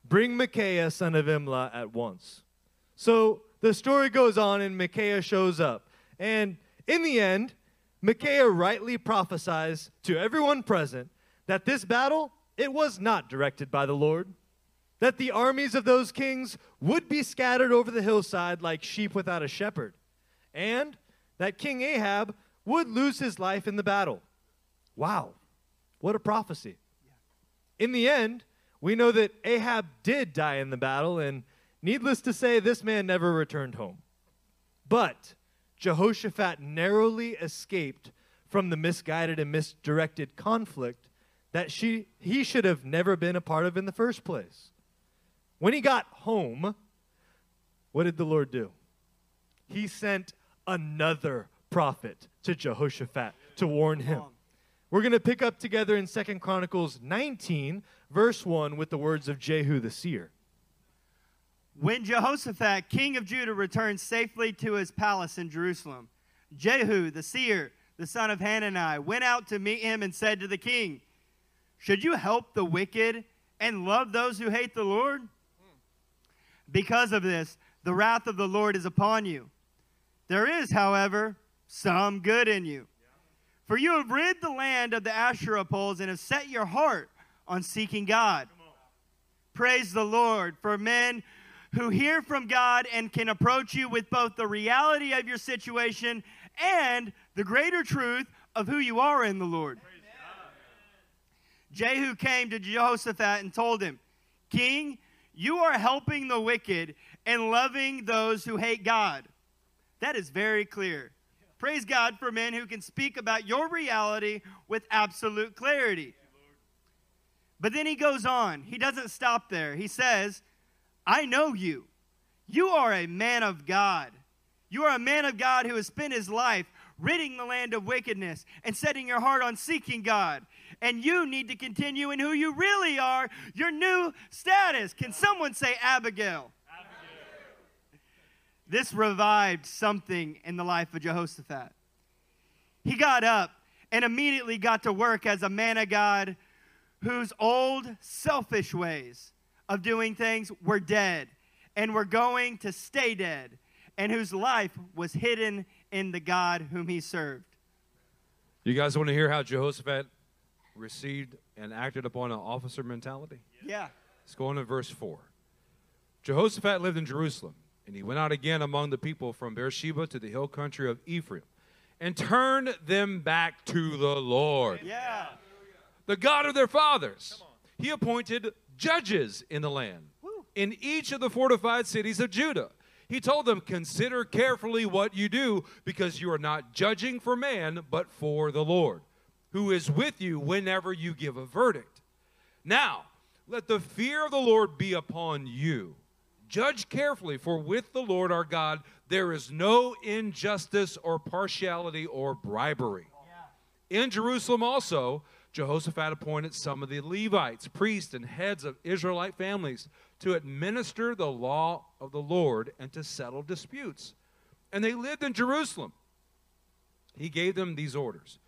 Bring Micaiah, son of Imlah, at once. So the story goes on, and Micaiah shows up. And in the end, Micaiah rightly prophesies to everyone present that this battle, it was not directed by the Lord, that the armies of those kings would be scattered over the hillside like sheep without a shepherd, and that King Ahab would lose his life in the battle. Wow, what a prophecy. In the end, we know that Ahab did die in the battle, and needless to say, this man never returned home. But Jehoshaphat narrowly escaped from the misguided and misdirected conflict that she, he should have never been a part of in the first place. When he got home, what did the Lord do? He sent another prophet to Jehoshaphat to warn him. We're going to pick up together in Second Chronicles 19, verse 1, with the words of Jehu the seer. When Jehoshaphat, king of Judah, returned safely to his palace in Jerusalem, Jehu the seer, the son of Hanani, went out to meet him and said to the king, Should you help the wicked and love those who hate the Lord? Because of this, the wrath of the Lord is upon you. There is, however, some good in you. For you have rid the land of the Asherah poles and have set your heart on seeking God. Praise the Lord for men who hear from God and can approach you with both the reality of your situation and the greater truth of who you are in the Lord. Jehu came to Jehoshaphat and told him, King, you are helping the wicked and loving those who hate God. That is very clear. Praise God for men who can speak about your reality with absolute clarity. But then he goes on. He doesn't stop there. He says, I know you. You are a man of God. You are a man of God who has spent his life ridding the land of wickedness and setting your heart on seeking God. And you need to continue in who you really are, your new status. Can someone say Abigail? This revived something in the life of Jehoshaphat. He got up and immediately got to work as a man of God whose old selfish ways of doing things were dead and were going to stay dead, and whose life was hidden in the God whom he served. You guys want to hear how Jehoshaphat received and acted upon an officer mentality? Yeah. Let's go on to verse 4. Jehoshaphat lived in Jerusalem, and he went out again among the people from Beersheba to the hill country of Ephraim, and turned them back to the Lord, Yeah. the God of their fathers. He appointed judges in the land, in each of the fortified cities of Judah. He told them, Consider carefully what you do, because you are not judging for man, but for the Lord, who is with you whenever you give a verdict. Now, let the fear of the Lord be upon you. Judge carefully, for with the Lord our God there is no injustice or partiality or bribery. In Jerusalem also, Jehoshaphat appointed some of the Levites, priests, and heads of Israelite families to administer the law of the Lord and to settle disputes. And they lived in Jerusalem. He gave them these orders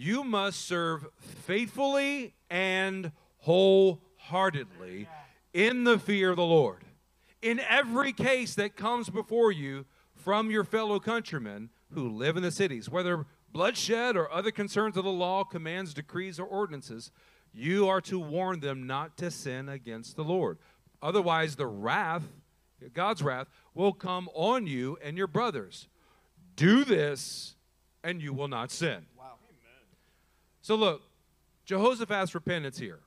You must serve faithfully and wholeheartedly in the fear of the Lord. In every case that comes before you from your fellow countrymen who live in the cities, whether bloodshed or other concerns of the law, commands, decrees, or ordinances, you are to warn them not to sin against the Lord. Otherwise, the wrath, God's wrath, will come on you and your brothers. Do this, and you will not sin. So look, Jehoshaphat's repentance here.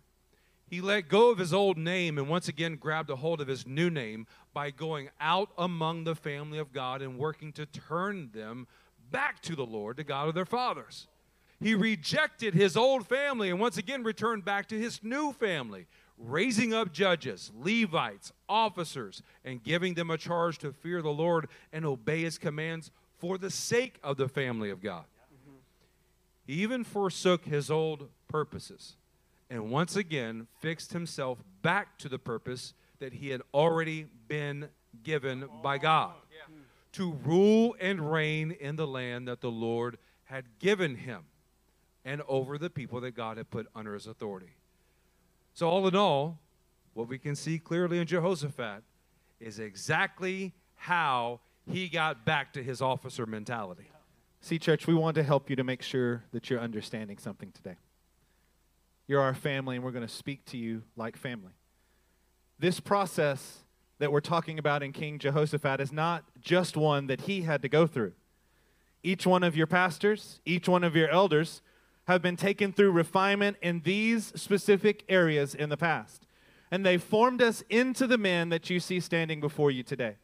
He let go of his old name and once again grabbed a hold of his new name by going out among the family of God and working to turn them back to the Lord, the God of their fathers. He rejected his old family and once again returned back to his new family, raising up judges, Levites, officers, and giving them a charge to fear the Lord and obey his commands for the sake of the family of God. He even forsook his old purposes and once again fixed himself back to the purpose that he had already been given by God to rule and reign in the land that the Lord had given him and over the people that God had put under his authority. So, all in all, what we can see clearly in Jehoshaphat is exactly how he got back to his officer mentality. See, church, we want to help you to make sure that you're understanding something today. You're our family, and we're going to speak to you like family. This process that we're talking about in King Jehoshaphat is not just one that he had to go through. Each one of your pastors, each one of your elders have been taken through refinement in these specific areas in the past. And they formed us into the men that you see standing before you today.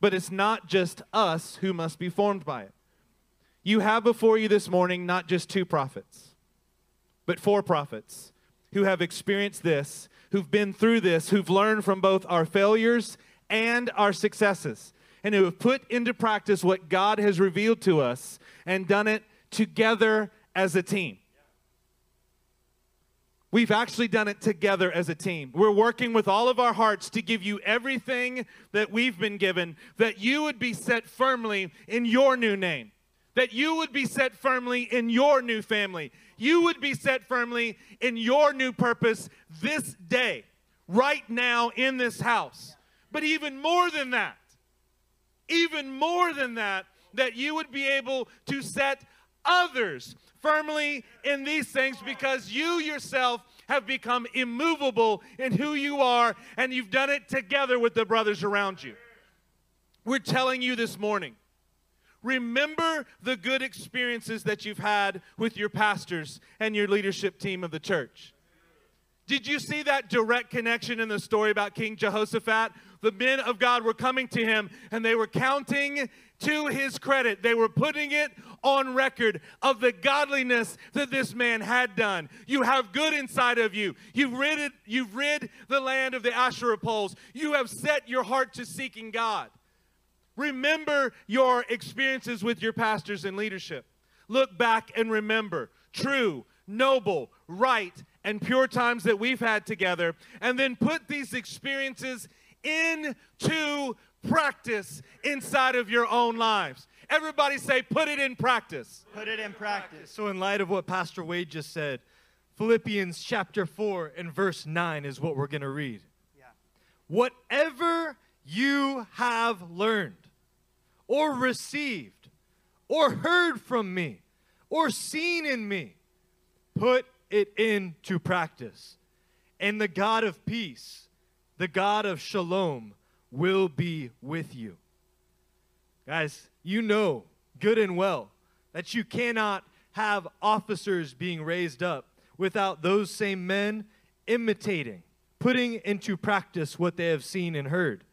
But it's not just us who must be formed by it. You have before you this morning not just two prophets, but four prophets who have experienced this, who've been through this, who've learned from both our failures and our successes, and who have put into practice what God has revealed to us and done it together as a team. We've actually done it together as a team. We're working with all of our hearts to give you everything that we've been given, that you would be set firmly in your new name, that you would be set firmly in your new family, you would be set firmly in your new purpose this day, right now in this house. But even more than that, even more than that, that you would be able to set others firmly in these things because you yourself have become immovable in who you are and you've done it together with the brothers around you. We're telling you this morning remember the good experiences that you've had with your pastors and your leadership team of the church. Did you see that direct connection in the story about King Jehoshaphat? The men of God were coming to him and they were counting to his credit. They were putting it on record of the godliness that this man had done. You have good inside of you. You've rid, it, you've rid the land of the Asherah poles. You have set your heart to seeking God. Remember your experiences with your pastors and leadership. Look back and remember true, noble, right, and pure times that we've had together, and then put these experiences into practice inside of your own lives. Everybody say, put it in practice. Put it in practice. So, in light of what Pastor Wade just said, Philippians chapter 4 and verse 9 is what we're going to read. Yeah. Whatever you have learned, or received, or heard from me, or seen in me, put it into practice. And the God of peace, the God of shalom, will be with you. Guys, you know good and well that you cannot have officers being raised up without those same men imitating, putting into practice what they have seen and heard.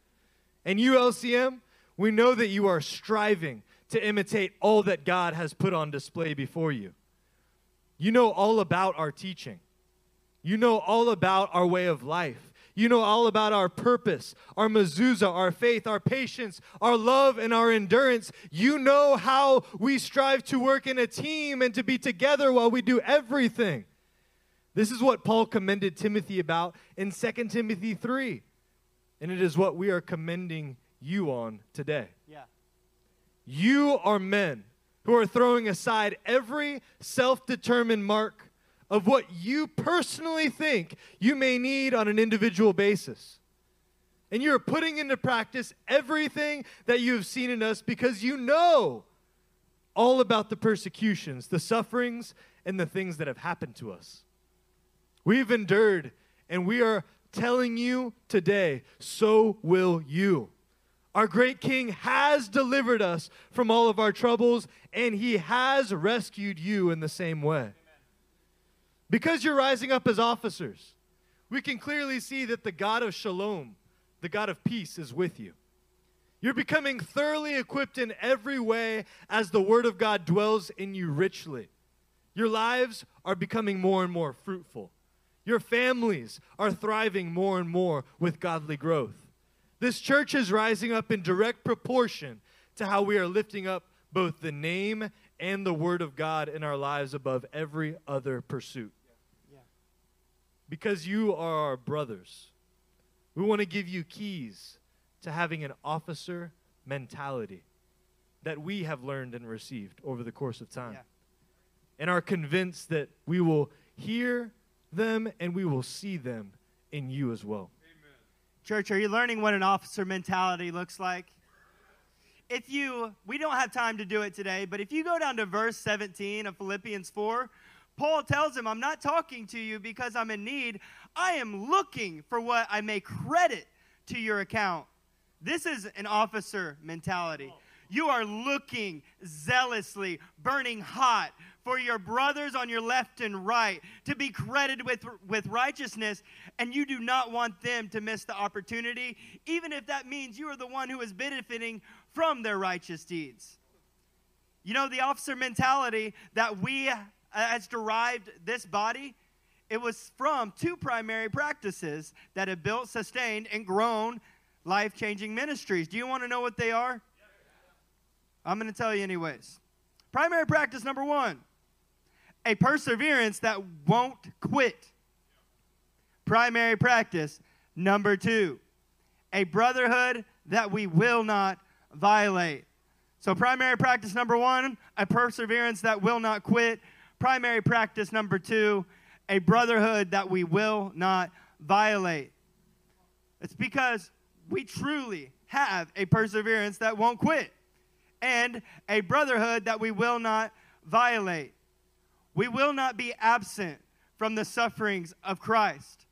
And you, LCM, we know that you are striving to imitate all that God has put on display before you. You know all about our teaching. You know all about our way of life. You know all about our purpose, our mezuzah, our faith, our patience, our love, and our endurance. You know how we strive to work in a team and to be together while we do everything. This is what Paul commended Timothy about in 2 Timothy 3. And it is what we are commending you on today. Yeah. You are men who are throwing aside every self determined mark of what you personally think you may need on an individual basis. And you're putting into practice everything that you have seen in us because you know all about the persecutions, the sufferings, and the things that have happened to us. We've endured, and we are telling you today, so will you. Our great King has delivered us from all of our troubles, and he has rescued you in the same way. Because you're rising up as officers, we can clearly see that the God of shalom, the God of peace, is with you. You're becoming thoroughly equipped in every way as the Word of God dwells in you richly. Your lives are becoming more and more fruitful. Your families are thriving more and more with godly growth. This church is rising up in direct proportion to how we are lifting up both the name and the Word of God in our lives above every other pursuit. Because you are our brothers, we want to give you keys to having an officer mentality that we have learned and received over the course of time. Yeah. And are convinced that we will hear them and we will see them in you as well. Church, are you learning what an officer mentality looks like? If you, we don't have time to do it today, but if you go down to verse 17 of Philippians 4, Paul tells him, I'm not talking to you because I'm in need. I am looking for what I may credit to your account. This is an officer mentality. You are looking zealously, burning hot for your brothers on your left and right to be credited with, with righteousness, and you do not want them to miss the opportunity, even if that means you are the one who is benefiting from their righteous deeds. You know, the officer mentality that we has derived this body, it was from two primary practices that have built, sustained, and grown life changing ministries. Do you want to know what they are? I'm going to tell you, anyways. Primary practice number one a perseverance that won't quit. Primary practice number two a brotherhood that we will not violate. So, primary practice number one, a perseverance that will not quit. Primary practice number two, a brotherhood that we will not violate. It's because we truly have a perseverance that won't quit and a brotherhood that we will not violate. We will not be absent from the sufferings of Christ.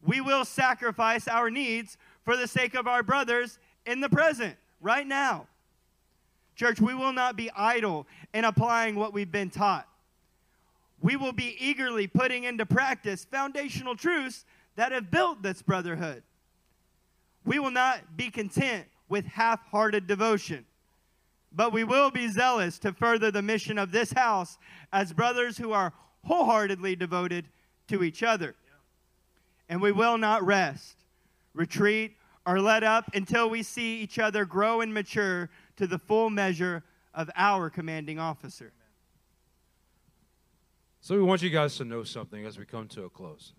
We will sacrifice our needs for the sake of our brothers in the present, right now. Church, we will not be idle in applying what we've been taught. We will be eagerly putting into practice foundational truths that have built this brotherhood. We will not be content with half hearted devotion, but we will be zealous to further the mission of this house as brothers who are wholeheartedly devoted to each other. And we will not rest, retreat, or let up until we see each other grow and mature to the full measure of our commanding officer. So we want you guys to know something as we come to a close.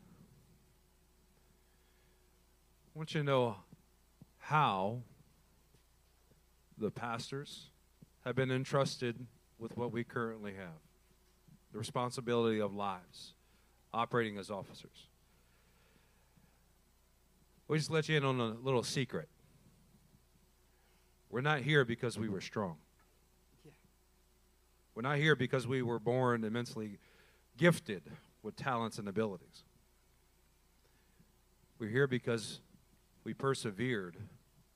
I want you to know how the pastors have been entrusted with what we currently have the responsibility of lives, operating as officers. We just let you in on a little secret. We're not here because we were strong. We're not here because we were born immensely gifted with talents and abilities. We're here because we persevered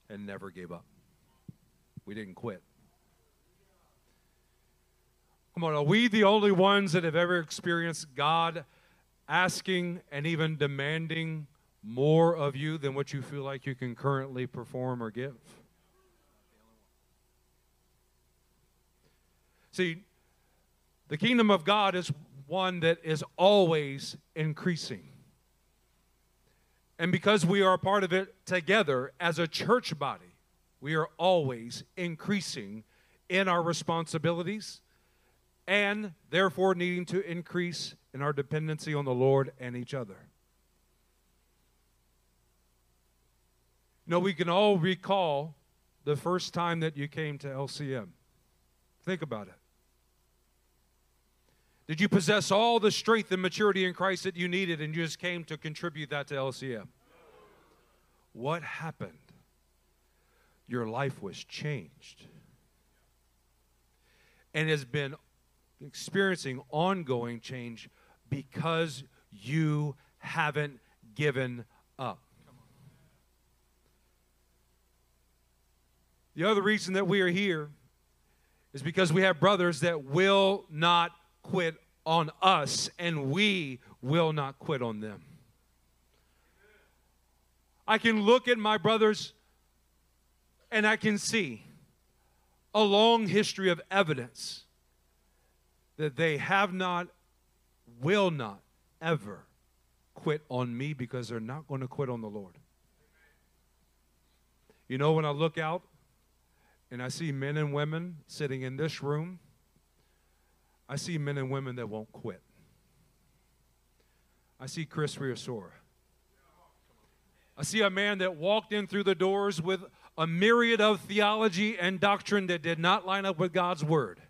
and never gave up. We didn't quit. Come on, are we the only ones that have ever experienced God asking and even demanding more of you than what you feel like you can currently perform or give? See, the kingdom of God is one that is always increasing. And because we are a part of it together as a church body, we are always increasing in our responsibilities and therefore needing to increase in our dependency on the Lord and each other. Know, we can all recall the first time that you came to LCM. Think about it. Did you possess all the strength and maturity in Christ that you needed and you just came to contribute that to LCM? What happened? Your life was changed and has been experiencing ongoing change because you haven't given up. The other reason that we are here is because we have brothers that will not quit on us, and we will not quit on them. I can look at my brothers and I can see a long history of evidence that they have not, will not ever quit on me because they're not going to quit on the Lord. You know, when I look out and I see men and women sitting in this room, I see men and women that won't quit. I see Chris Riosora. I see a man that walked in through the doors with a myriad of theology and doctrine that did not line up with God's word.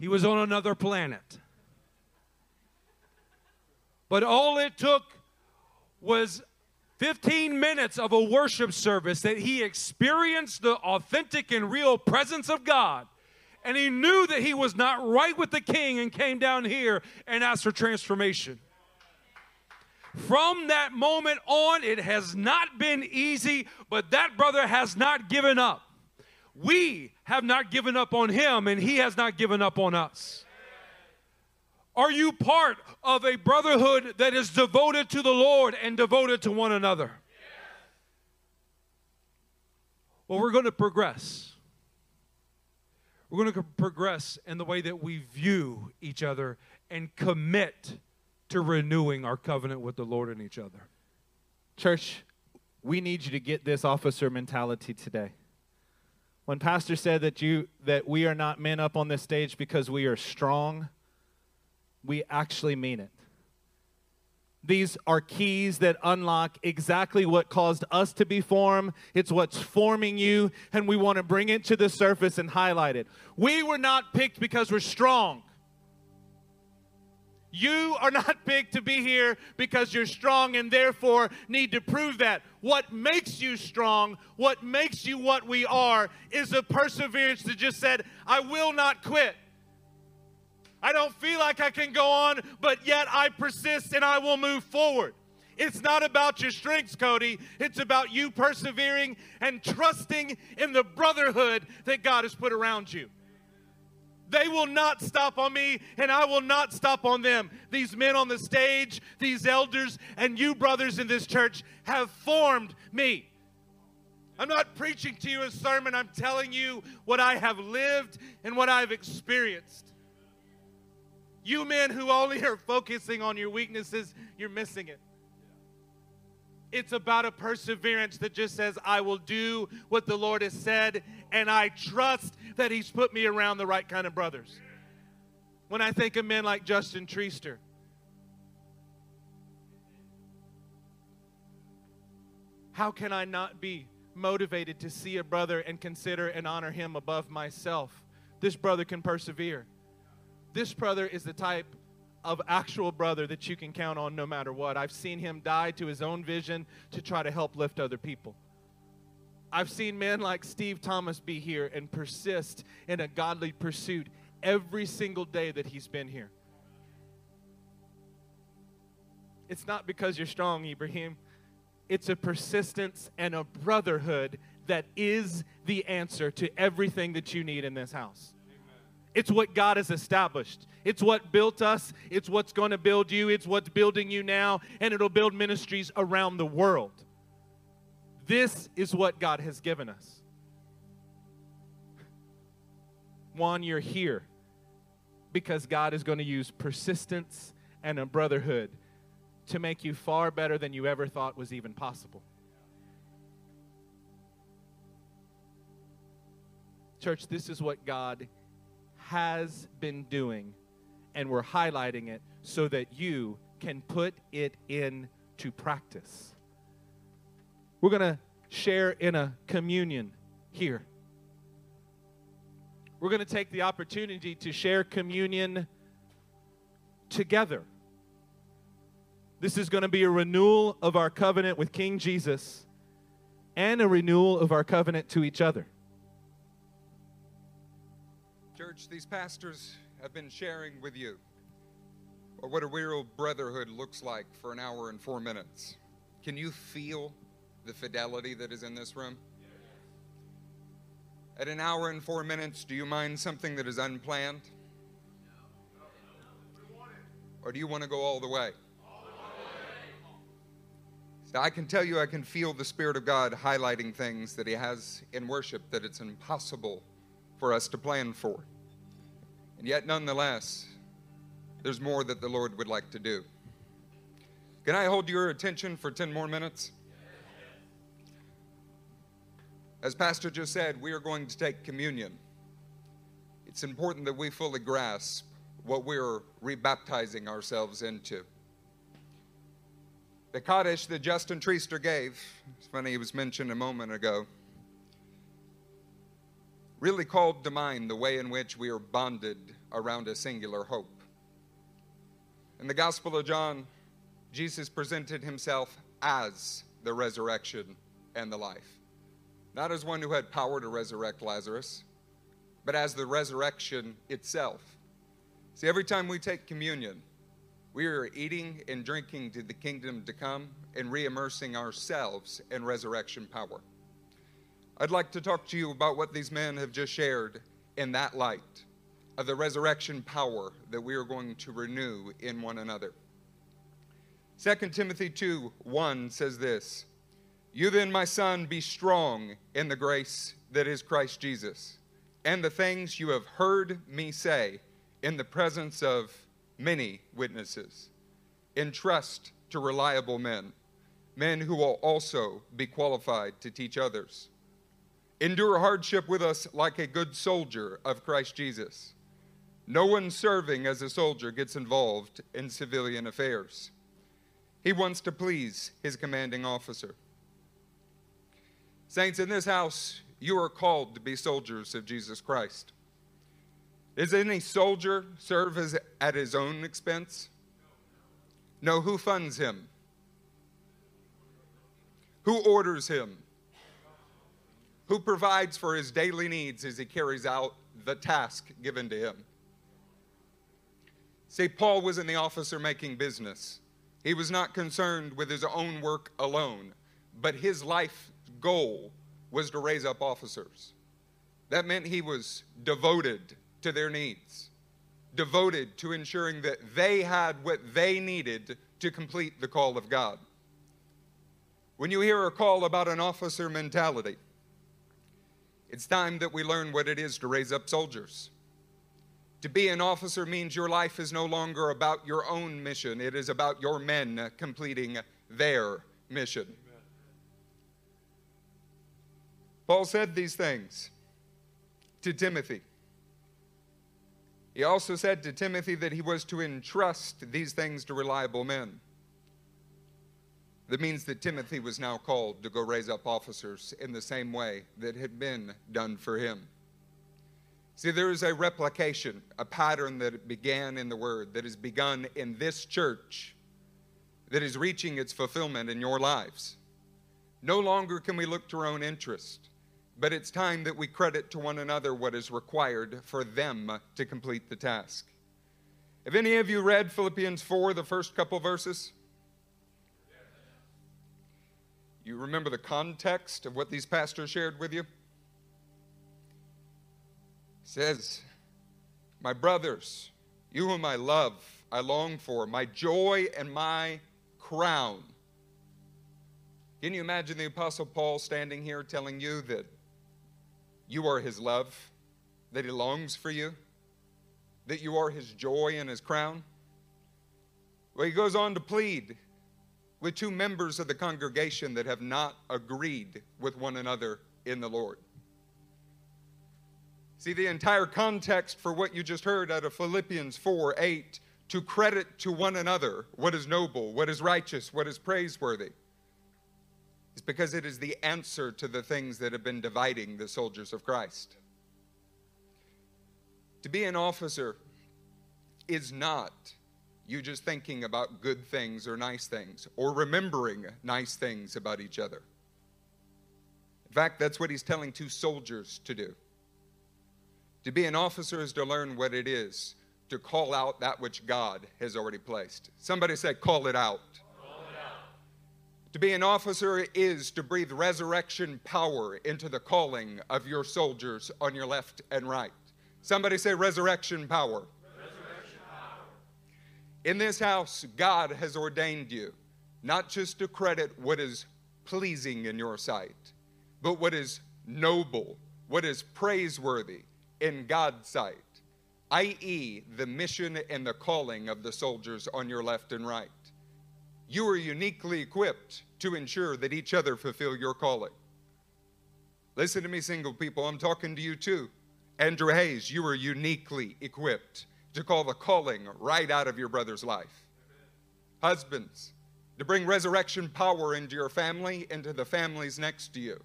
He was on another planet. But all it took was 15 minutes of a worship service that he experienced the authentic and real presence of God. And he knew that he was not right with the king and came down here and asked for transformation. From that moment on, it has not been easy, but that brother has not given up. We have not given up on him, and he has not given up on us. Are you part of a brotherhood that is devoted to the Lord and devoted to one another? Well, we're going to progress. We're going to progress in the way that we view each other and commit to renewing our covenant with the Lord and each other. Church, we need you to get this officer mentality today. When pastor said that you that we are not men up on this stage because we are strong, we actually mean it. These are keys that unlock exactly what caused us to be formed. It's what's forming you, and we want to bring it to the surface and highlight it. We were not picked because we're strong. You are not picked to be here because you're strong and therefore need to prove that. What makes you strong, what makes you what we are, is a perseverance that just said, I will not quit. I don't feel like I can go on, but yet I persist and I will move forward. It's not about your strengths, Cody. It's about you persevering and trusting in the brotherhood that God has put around you. They will not stop on me, and I will not stop on them. These men on the stage, these elders, and you brothers in this church have formed me. I'm not preaching to you a sermon, I'm telling you what I have lived and what I've experienced. You men who only are focusing on your weaknesses, you're missing it. It's about a perseverance that just says, I will do what the Lord has said, and I trust that He's put me around the right kind of brothers. When I think of men like Justin Treaster, how can I not be motivated to see a brother and consider and honor him above myself? This brother can persevere. This brother is the type of actual brother that you can count on no matter what. I've seen him die to his own vision to try to help lift other people. I've seen men like Steve Thomas be here and persist in a godly pursuit every single day that he's been here. It's not because you're strong, Ibrahim. It's a persistence and a brotherhood that is the answer to everything that you need in this house. It's what God has established. It's what built us. It's what's going to build you. It's what's building you now, and it'll build ministries around the world. This is what God has given us. Juan, you're here because God is going to use persistence and a brotherhood to make you far better than you ever thought was even possible. Church, this is what God has been doing, and we're highlighting it so that you can put it into practice. We're going to share in a communion here. We're going to take the opportunity to share communion together. This is going to be a renewal of our covenant with King Jesus and a renewal of our covenant to each other. Church, these pastors have been sharing with you what a real brotherhood looks like for an hour and four minutes. Can you feel the fidelity that is in this room? At an hour and four minutes, do you mind something that is unplanned? Or do you want to go all the way? So I can tell you, I can feel the Spirit of God highlighting things that He has in worship that it's impossible for us to plan for. And yet, nonetheless, there's more that the Lord would like to do. Can I hold your attention for 10 more minutes? As Pastor just said, we are going to take communion. It's important that we fully grasp what we're rebaptizing ourselves into. The Kaddish that Justin Treaster gave, it's funny, he was mentioned a moment ago, really called to mind the way in which we are bonded around a singular hope. In the Gospel of John, Jesus presented himself as the resurrection and the life. Not as one who had power to resurrect Lazarus, but as the resurrection itself. See, every time we take communion, we are eating and drinking to the kingdom to come and re immersing ourselves in resurrection power. I'd like to talk to you about what these men have just shared in that light of the resurrection power that we are going to renew in one another. 2 Timothy 2 1 says this You then, my son, be strong in the grace that is Christ Jesus, and the things you have heard me say in the presence of many witnesses. Entrust to reliable men, men who will also be qualified to teach others. Endure hardship with us like a good soldier of Christ Jesus. No one serving as a soldier gets involved in civilian affairs. He wants to please his commanding officer. Saints, in this house, you are called to be soldiers of Jesus Christ. Does any soldier serve as, at his own expense? No, who funds him? Who orders him? Who provides for his daily needs as he carries out the task given to him? See, Paul was in the officer making business. He was not concerned with his own work alone, but his life goal was to raise up officers. That meant he was devoted to their needs, devoted to ensuring that they had what they needed to complete the call of God. When you hear a call about an officer mentality, it's time that we learn what it is to raise up soldiers. To be an officer means your life is no longer about your own mission, it is about your men completing their mission. Paul said these things to Timothy. He also said to Timothy that he was to entrust these things to reliable men. That means that Timothy was now called to go raise up officers in the same way that had been done for him. See, there is a replication, a pattern that began in the Word, that has begun in this church, that is reaching its fulfillment in your lives. No longer can we look to our own interest but it's time that we credit to one another what is required for them to complete the task. Have any of you read Philippians 4, the first couple verses? You remember the context of what these pastors shared with you? It says, My brothers, you whom I love, I long for, my joy and my crown. Can you imagine the Apostle Paul standing here telling you that you are his love, that he longs for you, that you are his joy and his crown. Well, he goes on to plead with two members of the congregation that have not agreed with one another in the Lord. See, the entire context for what you just heard out of Philippians 4 8 to credit to one another what is noble, what is righteous, what is praiseworthy is because it is the answer to the things that have been dividing the soldiers of Christ. To be an officer is not you just thinking about good things or nice things or remembering nice things about each other. In fact, that's what he's telling two soldiers to do. To be an officer is to learn what it is to call out that which God has already placed. Somebody say, call it out. To be an officer is to breathe resurrection power into the calling of your soldiers on your left and right. Somebody say resurrection power. In this house, God has ordained you not just to credit what is pleasing in your sight, but what is noble, what is praiseworthy in God's sight, i.e., the mission and the calling of the soldiers on your left and right. You are uniquely equipped to ensure that each other fulfill your calling. Listen to me, single people, I'm talking to you too. Andrew Hayes, you are uniquely equipped to call the calling right out of your brother's life. Husbands, to bring resurrection power into your family, into the families next to you.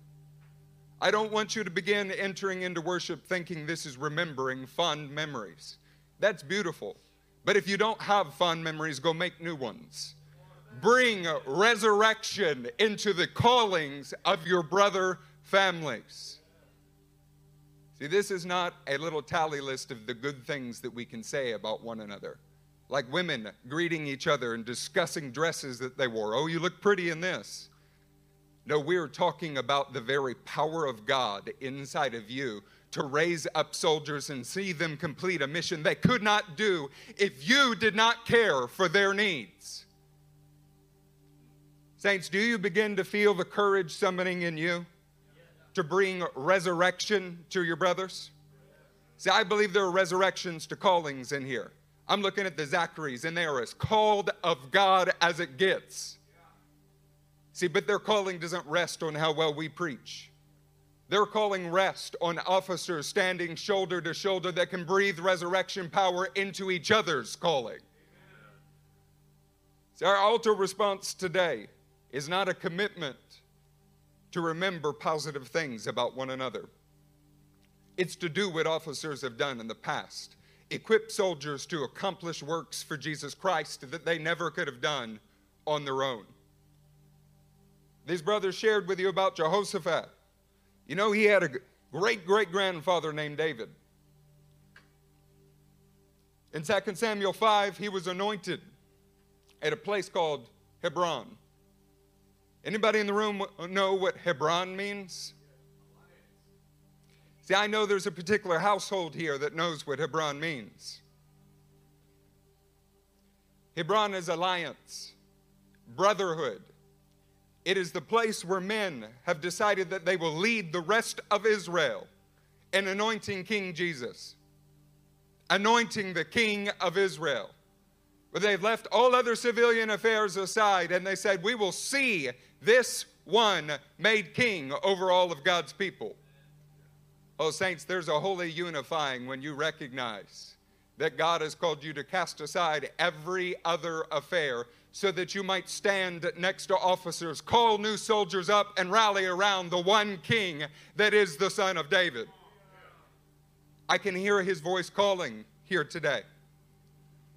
I don't want you to begin entering into worship thinking this is remembering fond memories. That's beautiful. But if you don't have fond memories, go make new ones. Bring resurrection into the callings of your brother families. See, this is not a little tally list of the good things that we can say about one another like women greeting each other and discussing dresses that they wore. Oh, you look pretty in this. No, we're talking about the very power of God inside of you to raise up soldiers and see them complete a mission they could not do if you did not care for their needs. Saints, do you begin to feel the courage summoning in you to bring resurrection to your brothers? See, I believe there are resurrections to callings in here. I'm looking at the Zacharys, and they are as called of God as it gets. See, but their calling doesn't rest on how well we preach. Their calling rests on officers standing shoulder to shoulder that can breathe resurrection power into each other's calling. See, our altar response today is not a commitment to remember positive things about one another. It's to do what officers have done in the past equip soldiers to accomplish works for Jesus Christ that they never could have done on their own. These brothers shared with you about Jehoshaphat. You know, he had a great great grandfather named David. In 2 Samuel 5, he was anointed at a place called Hebron. Anybody in the room know what Hebron means? See, I know there's a particular household here that knows what Hebron means. Hebron is alliance, brotherhood. It is the place where men have decided that they will lead the rest of Israel in anointing King Jesus, anointing the King of Israel. But they've left all other civilian affairs aside and they said, We will see this one made king over all of God's people. Oh, saints, there's a holy unifying when you recognize that God has called you to cast aside every other affair so that you might stand next to officers, call new soldiers up, and rally around the one king that is the Son of David. I can hear his voice calling here today.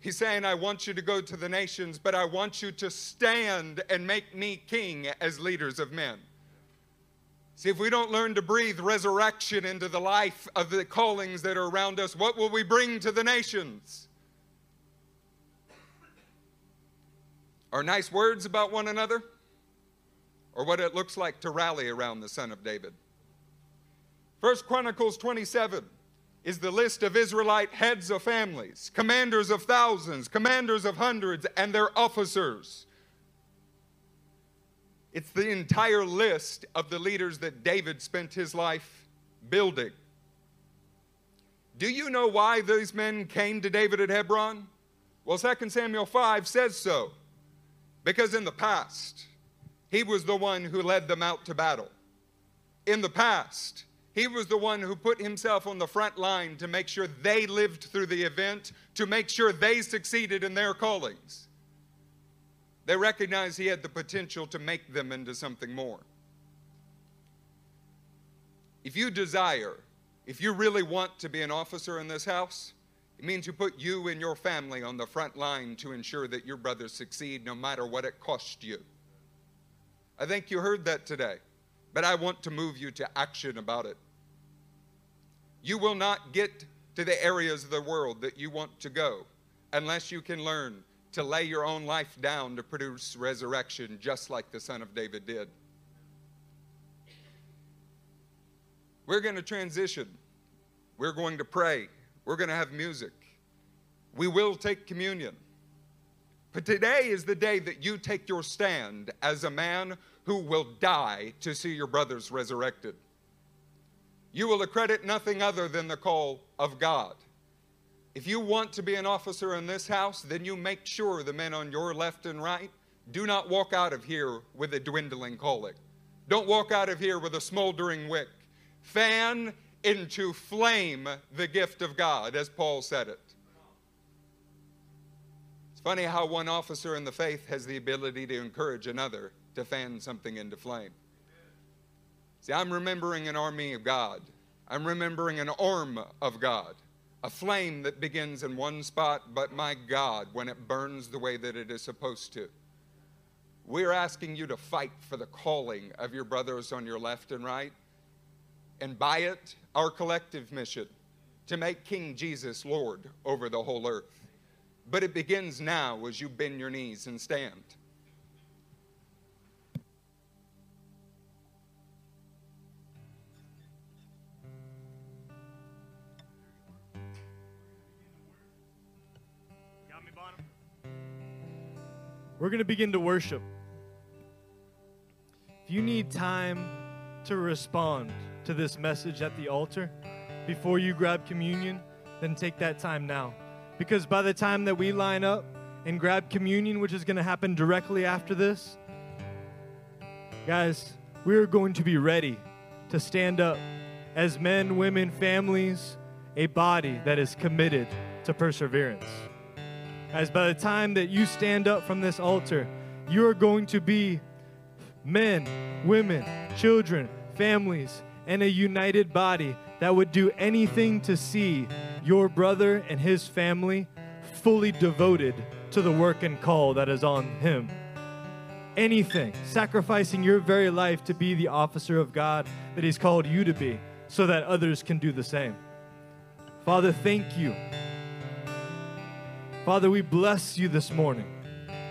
He's saying, I want you to go to the nations, but I want you to stand and make me king as leaders of men. See, if we don't learn to breathe resurrection into the life of the callings that are around us, what will we bring to the nations? Are nice words about one another? Or what it looks like to rally around the Son of David? First Chronicles 27 is the list of Israelite heads of families, commanders of thousands, commanders of hundreds, and their officers. It's the entire list of the leaders that David spent his life building. Do you know why these men came to David at Hebron? Well, 2 Samuel 5 says so. Because in the past, he was the one who led them out to battle. In the past, he was the one who put himself on the front line to make sure they lived through the event, to make sure they succeeded in their callings. They recognized he had the potential to make them into something more. If you desire, if you really want to be an officer in this house, it means you put you and your family on the front line to ensure that your brothers succeed no matter what it costs you. I think you heard that today, but I want to move you to action about it. You will not get to the areas of the world that you want to go unless you can learn to lay your own life down to produce resurrection, just like the Son of David did. We're going to transition. We're going to pray. We're going to have music. We will take communion. But today is the day that you take your stand as a man who will die to see your brothers resurrected. You will accredit nothing other than the call of God. If you want to be an officer in this house, then you make sure the men on your left and right do not walk out of here with a dwindling calling. Don't walk out of here with a smoldering wick. Fan into flame the gift of God, as Paul said it. It's funny how one officer in the faith has the ability to encourage another to fan something into flame. See, I'm remembering an army of God. I'm remembering an arm of God, a flame that begins in one spot, but my God, when it burns the way that it is supposed to. We're asking you to fight for the calling of your brothers on your left and right and by it our collective mission to make King Jesus Lord over the whole earth. But it begins now as you bend your knees and stand. We're going to begin to worship. If you need time to respond to this message at the altar before you grab communion, then take that time now. Because by the time that we line up and grab communion, which is going to happen directly after this, guys, we are going to be ready to stand up as men, women, families, a body that is committed to perseverance. As by the time that you stand up from this altar, you are going to be men, women, children, families, and a united body that would do anything to see your brother and his family fully devoted to the work and call that is on him. Anything, sacrificing your very life to be the officer of God that He's called you to be, so that others can do the same. Father, thank you. Father, we bless you this morning.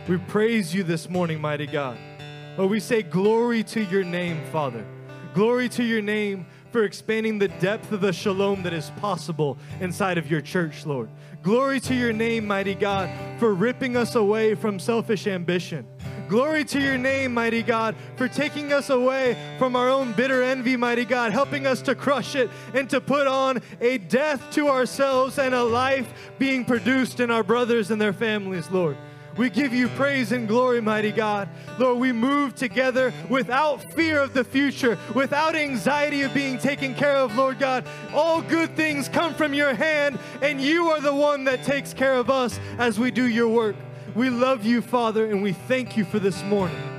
We praise you this morning, mighty God. Lord, we say glory to your name, Father. Glory to your name for expanding the depth of the shalom that is possible inside of your church, Lord. Glory to your name, mighty God, for ripping us away from selfish ambition. Glory to your name, mighty God, for taking us away from our own bitter envy, mighty God, helping us to crush it and to put on a death to ourselves and a life being produced in our brothers and their families, Lord. We give you praise and glory, mighty God. Lord, we move together without fear of the future, without anxiety of being taken care of, Lord God. All good things come from your hand, and you are the one that takes care of us as we do your work. We love you, Father, and we thank you for this morning.